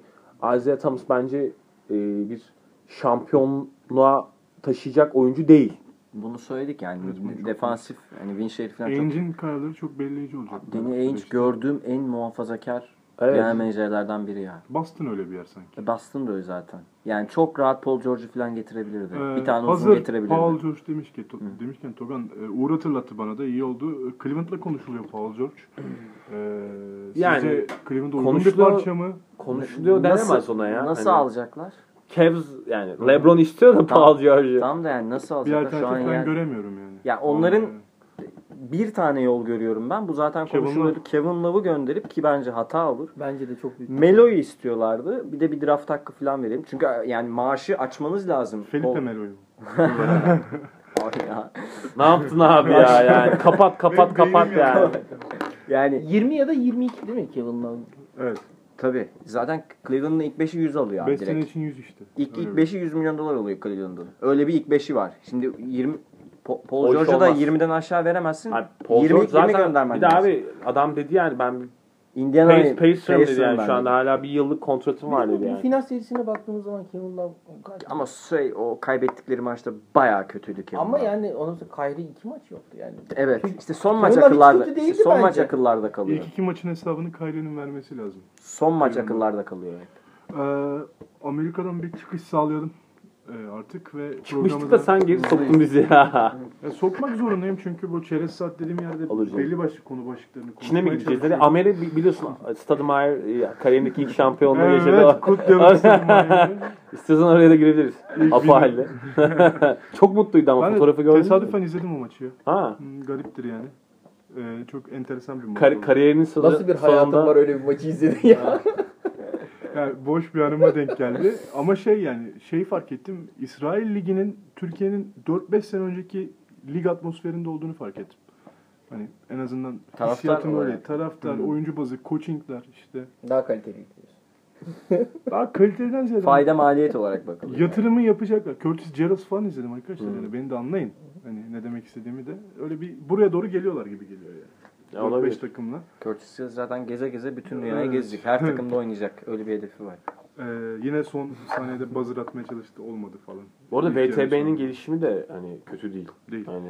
Isaiah Thomas bence e, bir şampiyonluğa taşıyacak oyuncu değil. Bunu söyledik yani. Evet, Defansif hani Winshare falan çok Ainge'in kararları çok belirleyici olacak. Danny Ainge gördüğüm en muhafazakar Evet. genel menajerlerden biri ya. Boston öyle bir yer sanki. E, Boston da öyle zaten. Yani çok rahat Paul George'u falan getirebilirdi. Ee, bir tane uzun hazır getirebilirdi. Paul George demiş ki, to- demişken Togan e, Uğur hatırlattı bana da iyi oldu. E, Cleveland'la konuşuluyor Paul George. Ee, Yani sizce Cleveland'a uygun bir konuşuluyor- parça mı? Konuşuluyor Nasıl- denemez ona ya. Nasıl Hani alacaklar? Cavs yani LeBron istiyor da Paul George'u. Tam da yani nasıl Bir alacaklar şu an alternatif ben yani. göremiyorum yani. Ya onların Ee, bir tane yol görüyorum ben. Bu zaten konuşuluyordu. Kevin Love'ı gönderip ki bence hata olur. Bence de çok büyük. Melo'yu istiyorlardı. Bir de bir draft hakkı falan verelim. Çünkü yani maaşı açmanız lazım. Felipe O- Melo'yu. Ya. ne yaptın abi ya yani? Kapat kapat kapat yani. Yani 20 ya da 22 değil mi Kevin Love? Evet. tabii. Zaten Cleveland'ın ilk 5'i 100 alıyor abi 5 sene direkt. için 100 işte. İlk, Öyle ilk bir- 5'i 100 milyon dolar alıyor Cleveland'ın. Öyle bir ilk 5'i var. Şimdi 20 Paul iş George'a da olmaz. 20'den aşağı veremezsin. Abi, Paul 20 George 20 zaten göndermen bir de abi adam dedi yani ben Indiana Pace, Pacer'ım dedi yani şu anda hala bir yıllık kontratım var dedi yani. Final serisine baktığımız zaman Kevin Love Ama şey o kaybettikleri maçta bayağı kötüydü Kevin ama Love. yani onun Kyrie iki maç yoktu yani. Evet. İşte son Kevin maç Love hiç akıllarda. kötü işte değildi son maç bence. akıllarda kalıyor. İlk iki maçın hesabını Kyrie'nin vermesi lazım. Son maç Kevin Love. akıllarda kalıyor. Ee, Amerika'dan bir çıkış sağlayalım ee, artık ve Çıkmıştık da sen geri soktun bizi ya. Ya sokmak zorundayım çünkü bu çerez saat dediğim yerde Olur canım. belli başlı konu başlıklarını Çin'e mi gideceğiz? Amerika bi- biliyorsun Stadmeyer e, kariyerindeki ilk şampiyonluğu Evet, yaşadı. kutluyorum Stadmeyer'i. İstiyorsan oraya da girebiliriz. Video. halde. Çok mutluydu ama Ben fotoğrafı gördün mü? tesadüfen izledim o maçı ya. Ha. Hmm, gariptir yani. Ee, çok enteresan bir maç Kar- kariyerinin sonu, Nasıl bir hayatın sonunda var öyle bir maçı izledin ya. Yani boş bir anıma denk geldi. Ama şey yani şeyi fark ettim. İsrail Ligi'nin Türkiye'nin 4-5 sene önceki lig atmosferinde olduğunu fark ettim. Hani en azından Taraftar hissiyatım öyle. Taraftar, oyuncu bazı, coachingler işte. Daha kaliteli. Daha kaliteden ziyade Fayda maliyet olarak bakılıyor. yatırımı yapacaklar. Curtis Jarrett falan izledim arkadaşlar. Hı. Yani beni de anlayın. Hani ne demek istediğimi de. Öyle bir buraya doğru geliyorlar gibi geliyor yani. Ya 4-5 olabilir. takımla. Curtis Hill zaten geze geze bütün dünyayı Evet. gezecek. Her takımda oynayacak. Öyle bir hedefi var. Ee, yine son saniyede buzzer atmaya çalıştı. Olmadı falan. Bu arada VTB'nin gelişimi de hani kötü değil. Değil. Hani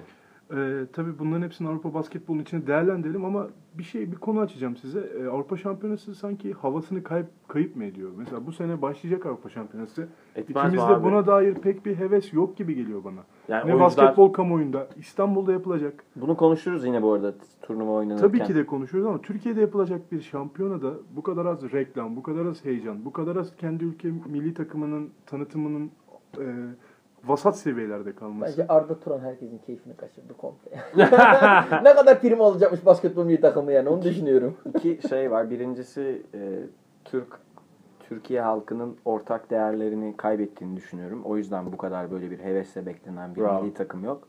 Ee, tabii bunların hepsini Avrupa basketbolunun içine değerlendirelim ama bir şey bir konu açacağım size. Ee, Avrupa Şampiyonası sanki havasını kayıp kayıp mı ediyor? Mesela bu sene başlayacak Avrupa Şampiyonası. etmez mi İkimizde buna dair pek bir heves yok gibi geliyor bana. yani ne oyuncular- basketbol kamuoyunda İstanbul'da yapılacak. Bunu konuşuruz yine bu arada turnuva oynanırken. Tabii ki de konuşuyoruz ama Türkiye'de yapılacak bir şampiyonada bu kadar az reklam, bu kadar az heyecan, bu kadar az kendi ülke milli takımının tanıtımının e, vasat seviyelerde kalması. Bence Arda Turan herkesin keyfini kaçırdı komple. ne kadar prim alacakmış basketbol milli takımı yani onu düşünüyorum. İki şey var. Birincisi e, Türk Türkiye halkının ortak değerlerini kaybettiğini düşünüyorum. O yüzden bu kadar böyle bir hevesle beklenen bir Bravo. milli takım yok.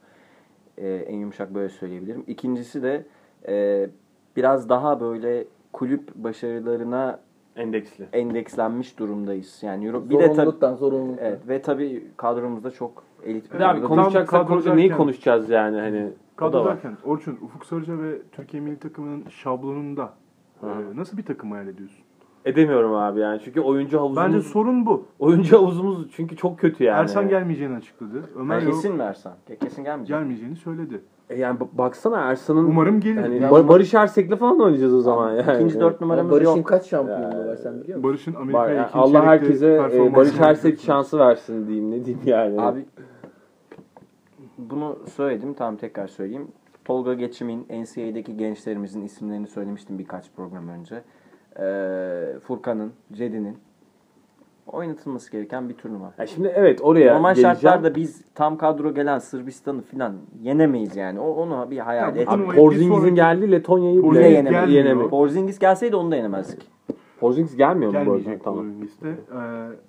E, en yumuşak böyle söyleyebilirim. İkincisi de e, biraz daha böyle kulüp başarılarına endeksli. endekslenmiş durumdayız. Yani Euro, bir de tabii Zorunluluktan zorunluluktan. evet ve tabii kadromuzda çok elit bir Bir abi konuşacaksak kadro konuda neyi derken- konuşacağız yani hani o Kadro da var. derken Orçun, Ufuk Sarıca ve Türkiye milli takımının şablonunda Hı. e, nasıl bir takım hayal ediyorsun? edemiyorum abi yani. Çünkü oyuncu havuzumuz Bence sorun bu. oyuncu havuzumuz çünkü çok kötü yani. Ersan gelmeyeceğini açıkladı. Ömer Yani kesin mi Ersan? Kesin gelmeyecek. gelmeyeceğini söyledi. E yani ba- baksana Ersan'ın Umarım gelir. hani Ya Bar- Barış Ersek'le falan oynayacağız o zaman yani. İkinci dört numaramız Barış'ın yok. kaç şampiyonluğu var sen biliyor musun? Barış'ın Amerika Var, yani ikinci Allah herkese e, performansını Barış Ersek görüyorsun. şansı versin diyeyim ne diyeyim yani. Abi bunu söyledim tamam tekrar söyleyeyim. Tolga Geçim'in NCAA'deki gençlerimizin isimlerini söylemiştim birkaç program önce. Ee, Furkan'ın, Cedi'nin oynatılması gereken bir turnuva. Ya şimdi evet oraya Normal geleceğim. şartlarda biz tam kadro gelen Sırbistan'ı falan yenemeyiz yani. O, onu bir hayal Ya et. Abi sonraki- geldiği Letonya'yı bile Porzingis yeneme- gelmiyor. yeneme. Porzingis gelseydi onu da yenemezdik. Porzingis gelmiyor mu bu arada? Tamam. Ee,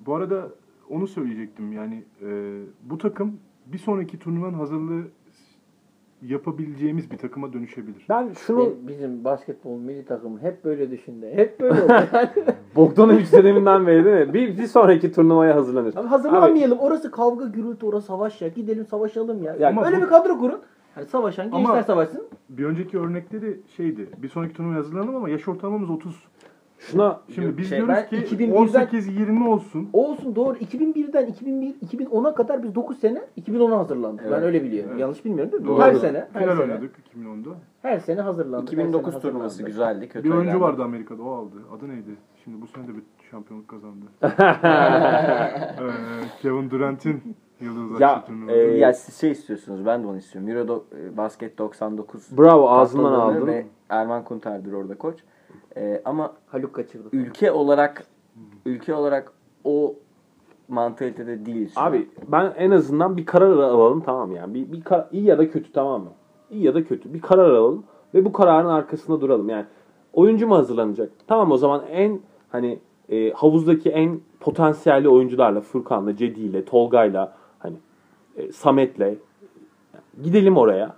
bu arada onu söyleyecektim yani e, bu takım bir sonraki turnuvanın hazırlığı yapabileceğimiz bir takıma dönüşebilir. Ben şunu Benim- Bizim basketbol milli takımı hep böyle düşündü. Hep böyle oldu. Bogdanovic döneminden beri değil mi? Bir, bir sonraki turnuvaya hazırlanır. Abi hazırlanmayalım. Orası kavga gürültü, orası savaş ya. Gidelim savaşalım ya. Ya Öyle bu- bir kadro kurun. Hani savaşan Ama- gençler savaşsın. Bir önceki örnekleri şeydi. Bir sonraki turnuvaya hazırlanalım ama yaş ortalamamız 30. Şuna Şimdi biz Şey, diyoruz ben ki 2001'den 18-20 olsun. Olsun doğru. 2001'den 2001 2010'a kadar biz 9 sene 2010'a hazırlandık. Ben Evet. öyle biliyorum. Evet. Yanlış bilmiyorum değil mi? Doğru. Her sene. Her Final sene. oynadık 2010'da. Her sene hazırlandık. her 2009 sene turnuvası güzeldi. Kötü Bir oyuncu eğlendik. vardı Amerika'da o aldı. Adı neydi? Şimdi bu sene de bir şampiyonluk kazandı. Ee, Kevin Durant'in yıldız Ya, e, Ya siz şey istiyorsunuz ben de onu istiyorum. Euro do- e, Basket 99 bravo ağzından aldım. Erman Kunter'dir orada koç. Ee, ama Haluk kaçırdı. ülke olarak ülke olarak o mantalitede şu an. Abi ben en azından bir karar alalım tamam yani. Bir, bir kar- iyi ya da kötü tamam mı? İyi ya da kötü. Bir karar alalım ve bu kararın arkasında duralım. Yani oyuncu mu hazırlanacak? Tamam o zaman en hani e, havuzdaki en potansiyelli oyuncularla Furkan'la, Cedi'yle, Tolga'yla hani e, Samet'le gidelim oraya.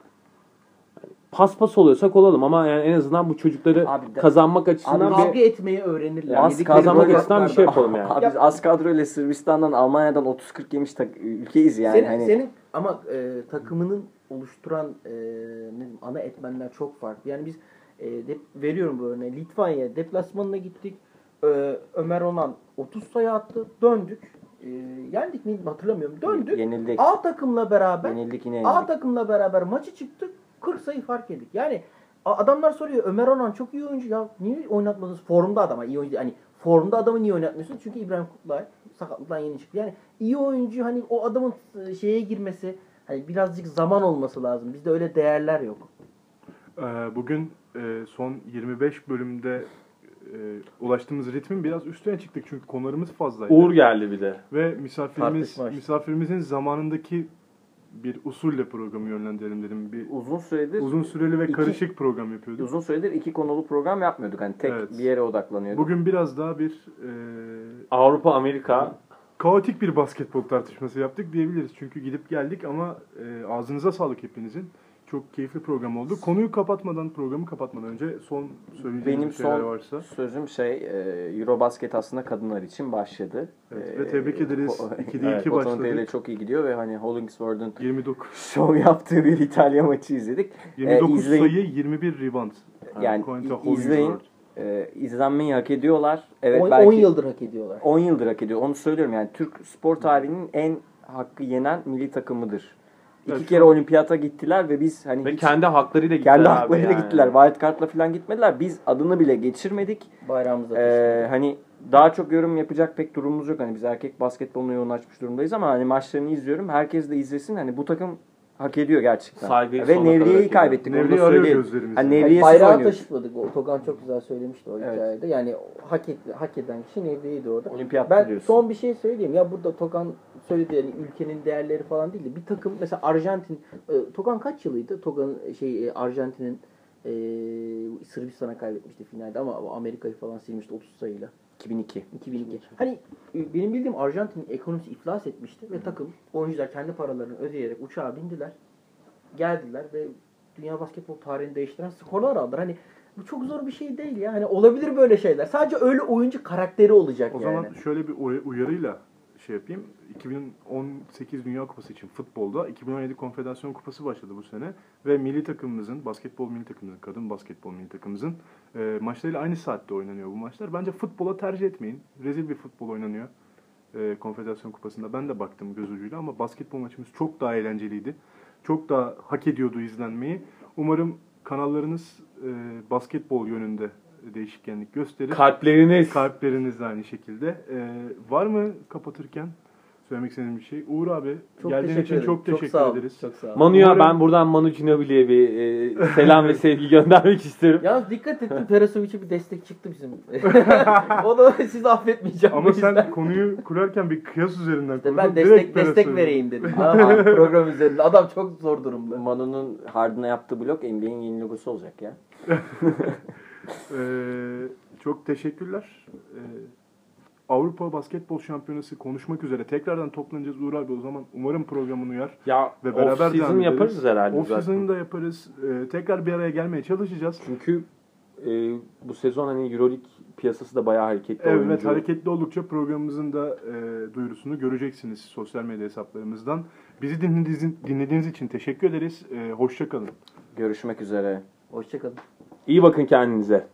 Paspas oluyorsak olalım ama yani en azından bu çocukları Abi de- kazanmak açısından Abi bir Kavga etmeyi öğrenirler. Az Yedikleri kazanmak gol açısından bir şey atlardan. yapalım yani. Abi biz az kadroyla Sırbistan'dan, Almanya'dan 30-40 yemiş tak- ülkeyiz yani. senin, hani senin ama e, takımının oluşturan e, ne diyeyim, ana etmenler çok farklı. Yani biz e, dep- veriyorum bu örneği. Litvanya deplasmanına gittik. E, Ömer Onan 30 sayı attı. Döndük. E, yendik mi hatırlamıyorum. Döndük. yenildik. A takımla beraber Yenildik yine A yenildik. takımla beraber maçı çıktık. 40 sayı fark yedik. Yani adamlar soruyor Ömer Onan çok iyi oyuncu ya niye oynatmadınız? Formda adama iyi oyuncu hani formda adamı niye oynatmıyorsun? Çünkü İbrahim Kutlay sakatlıktan yeni çıktı. Yani iyi oyuncu hani o adamın e, şeye girmesi hani birazcık zaman olması lazım. Bizde öyle değerler yok. Ee, bugün e, son 25 bölümde e, ulaştığımız ritmin biraz üstüne çıktık çünkü konularımız fazlaydı. Uğur geldi bir de. Ve misafirimiz misafirimizin zamanındaki bir usulle programı yönlendirelim dedim. Bir Uzun süredir uzun süreli ve İki- karışık program yapıyorduk. uzun süredir iki konulu program yapmıyorduk. Hani tek Evet. bir yere odaklanıyorduk. Bugün biraz daha bir e, Avrupa, Amerika kaotik bir basketbol tartışması yaptık diyebiliriz. Çünkü gidip geldik ama e, ağzınıza sağlık hepinizin. Çok keyifli program oldu. Konuyu kapatmadan, programı kapatmadan önce son söyleyeceğiniz Benim bir şeyler son varsa. sözüm şey e, Eurobasket aslında kadınlar için başladı. Evet, E, ve tebrik ederiz. o- 2'de evet, 2 Botanote ile başladık. çok iyi gidiyor ve hani Hollingsworth'un 29. şov yaptığı bir İtalya maçı izledik. 29 izleyin. sayı, 21 rebound. Yani Quentin i- izleyin. E, izlenmeyi hak ediyorlar. Evet 10 belki 10 yıldır hak ediyorlar. 10 yıldır hak ediyor. Onu söylüyorum yani Türk spor tarihinin en hakkı yenen milli takımıdır. İki Evet, kere olimpiyata gittiler ve biz hani ve hiç- kendi haklarıyla gittiler kendi abi haklarıyla yani. gittiler. Wild card'la falan gitmediler. Biz adını bile geçirmedik. Bayrağımıza Ee, hani daha çok yorum yapacak pek durumumuz yok. Hani biz erkek basketboluna yoğunlaşmış durumdayız ama hani maçlarını izliyorum. Herkes de izlesin. Hani bu takım hak ediyor gerçekten. Saygıyı Ve Nevriye'yi kaybettik. Nevriye arıyor gözlerimizi. Hani Yani Nevriye'siz bayrağı oynuyoruz. taşıtmadık. O Togan çok güzel söylemişti o Evet. hikayede. Yani hak, et, hak eden kişi Nevriye'ydi orada. Olimpiyatta Ben diyorsun. son bir şey söyleyeyim. Ya burada Tokan söyledi yani ülkenin değerleri falan değil de bir takım mesela Arjantin e, Tokan kaç yılıydı? Tokan şey e, Arjantin'in e, Sırbistan'a kaybetmişti finalde ama Amerika'yı falan silmişti 30 sayıyla. 2002. 2002. Hani e, benim bildiğim Arjantin ekonomisi iflas etmişti ve takım oyuncular kendi paralarını ödeyerek uçağa bindiler. Geldiler ve dünya basketbol tarihini değiştiren skorlar aldılar. Hani bu çok zor bir şey değil ya. Hani olabilir böyle şeyler. Sadece öyle oyuncu karakteri olacak O yani. zaman şöyle bir uy- uyarıyla şey yapayım. 2018 Dünya Kupası için futbolda 2017 Konfederasyon Kupası başladı bu sene ve milli takımımızın, basketbol milli takımımızın, kadın basketbol milli takımımızın e, maçlarıyla aynı saatte oynanıyor bu maçlar. Bence futbola tercih etmeyin. Rezil bir futbol oynanıyor e, Konfederasyon Kupası'nda. Ben de baktım göz ucuyla ama basketbol maçımız çok daha eğlenceliydi. Çok daha hak ediyordu izlenmeyi. Umarım kanallarınız e, basketbol yönünde değişkenlik gösterir. Kalpleriniz. Kalpleriniz de aynı şekilde. Ee, var mı kapatırken söylemek istediğim bir şey? Uğur abi Çok geldiğin için çok teşekkür sağ olun, ederiz. Çok sağ olun. Manu'ya Umarım- ben buradan Manu Ginobili'ye bir e, selam ve sevgi göndermek isterim. Yalnız dikkat ettim Perasovic'e bir destek çıktı bizim. Onu siz affetmeyeceğim. Ama sen konuyu kurarken bir kıyas üzerinden İşte kurdun. ben destek destek vereyim dedim. Aha, program üzerinde. Adam çok zor durumda. Manu'nun Harden'a yaptığı blok NBA'in yeni logosu olacak ya. Ee, çok teşekkürler. Ee, Avrupa Basketbol Şampiyonası konuşmak üzere. Tekrardan toplanacağız Uğur abi o zaman. Umarım programın uyar. Ya Ve beraber off season yaparız herhalde Off zaten. season'ı da yaparız. Ee, tekrar bir araya gelmeye çalışacağız. Çünkü e, bu sezon hani Euroleague piyasası da bayağı hareketli. Evet oyuncu. hareketli oldukça programımızın da e, duyurusunu göreceksiniz sosyal medya hesaplarımızdan. Bizi dinlediğiniz, dinlediğiniz için teşekkür ederiz. E, hoşça kalın. Görüşmek üzere. Hoşçakalın. İyi bakın kendinize.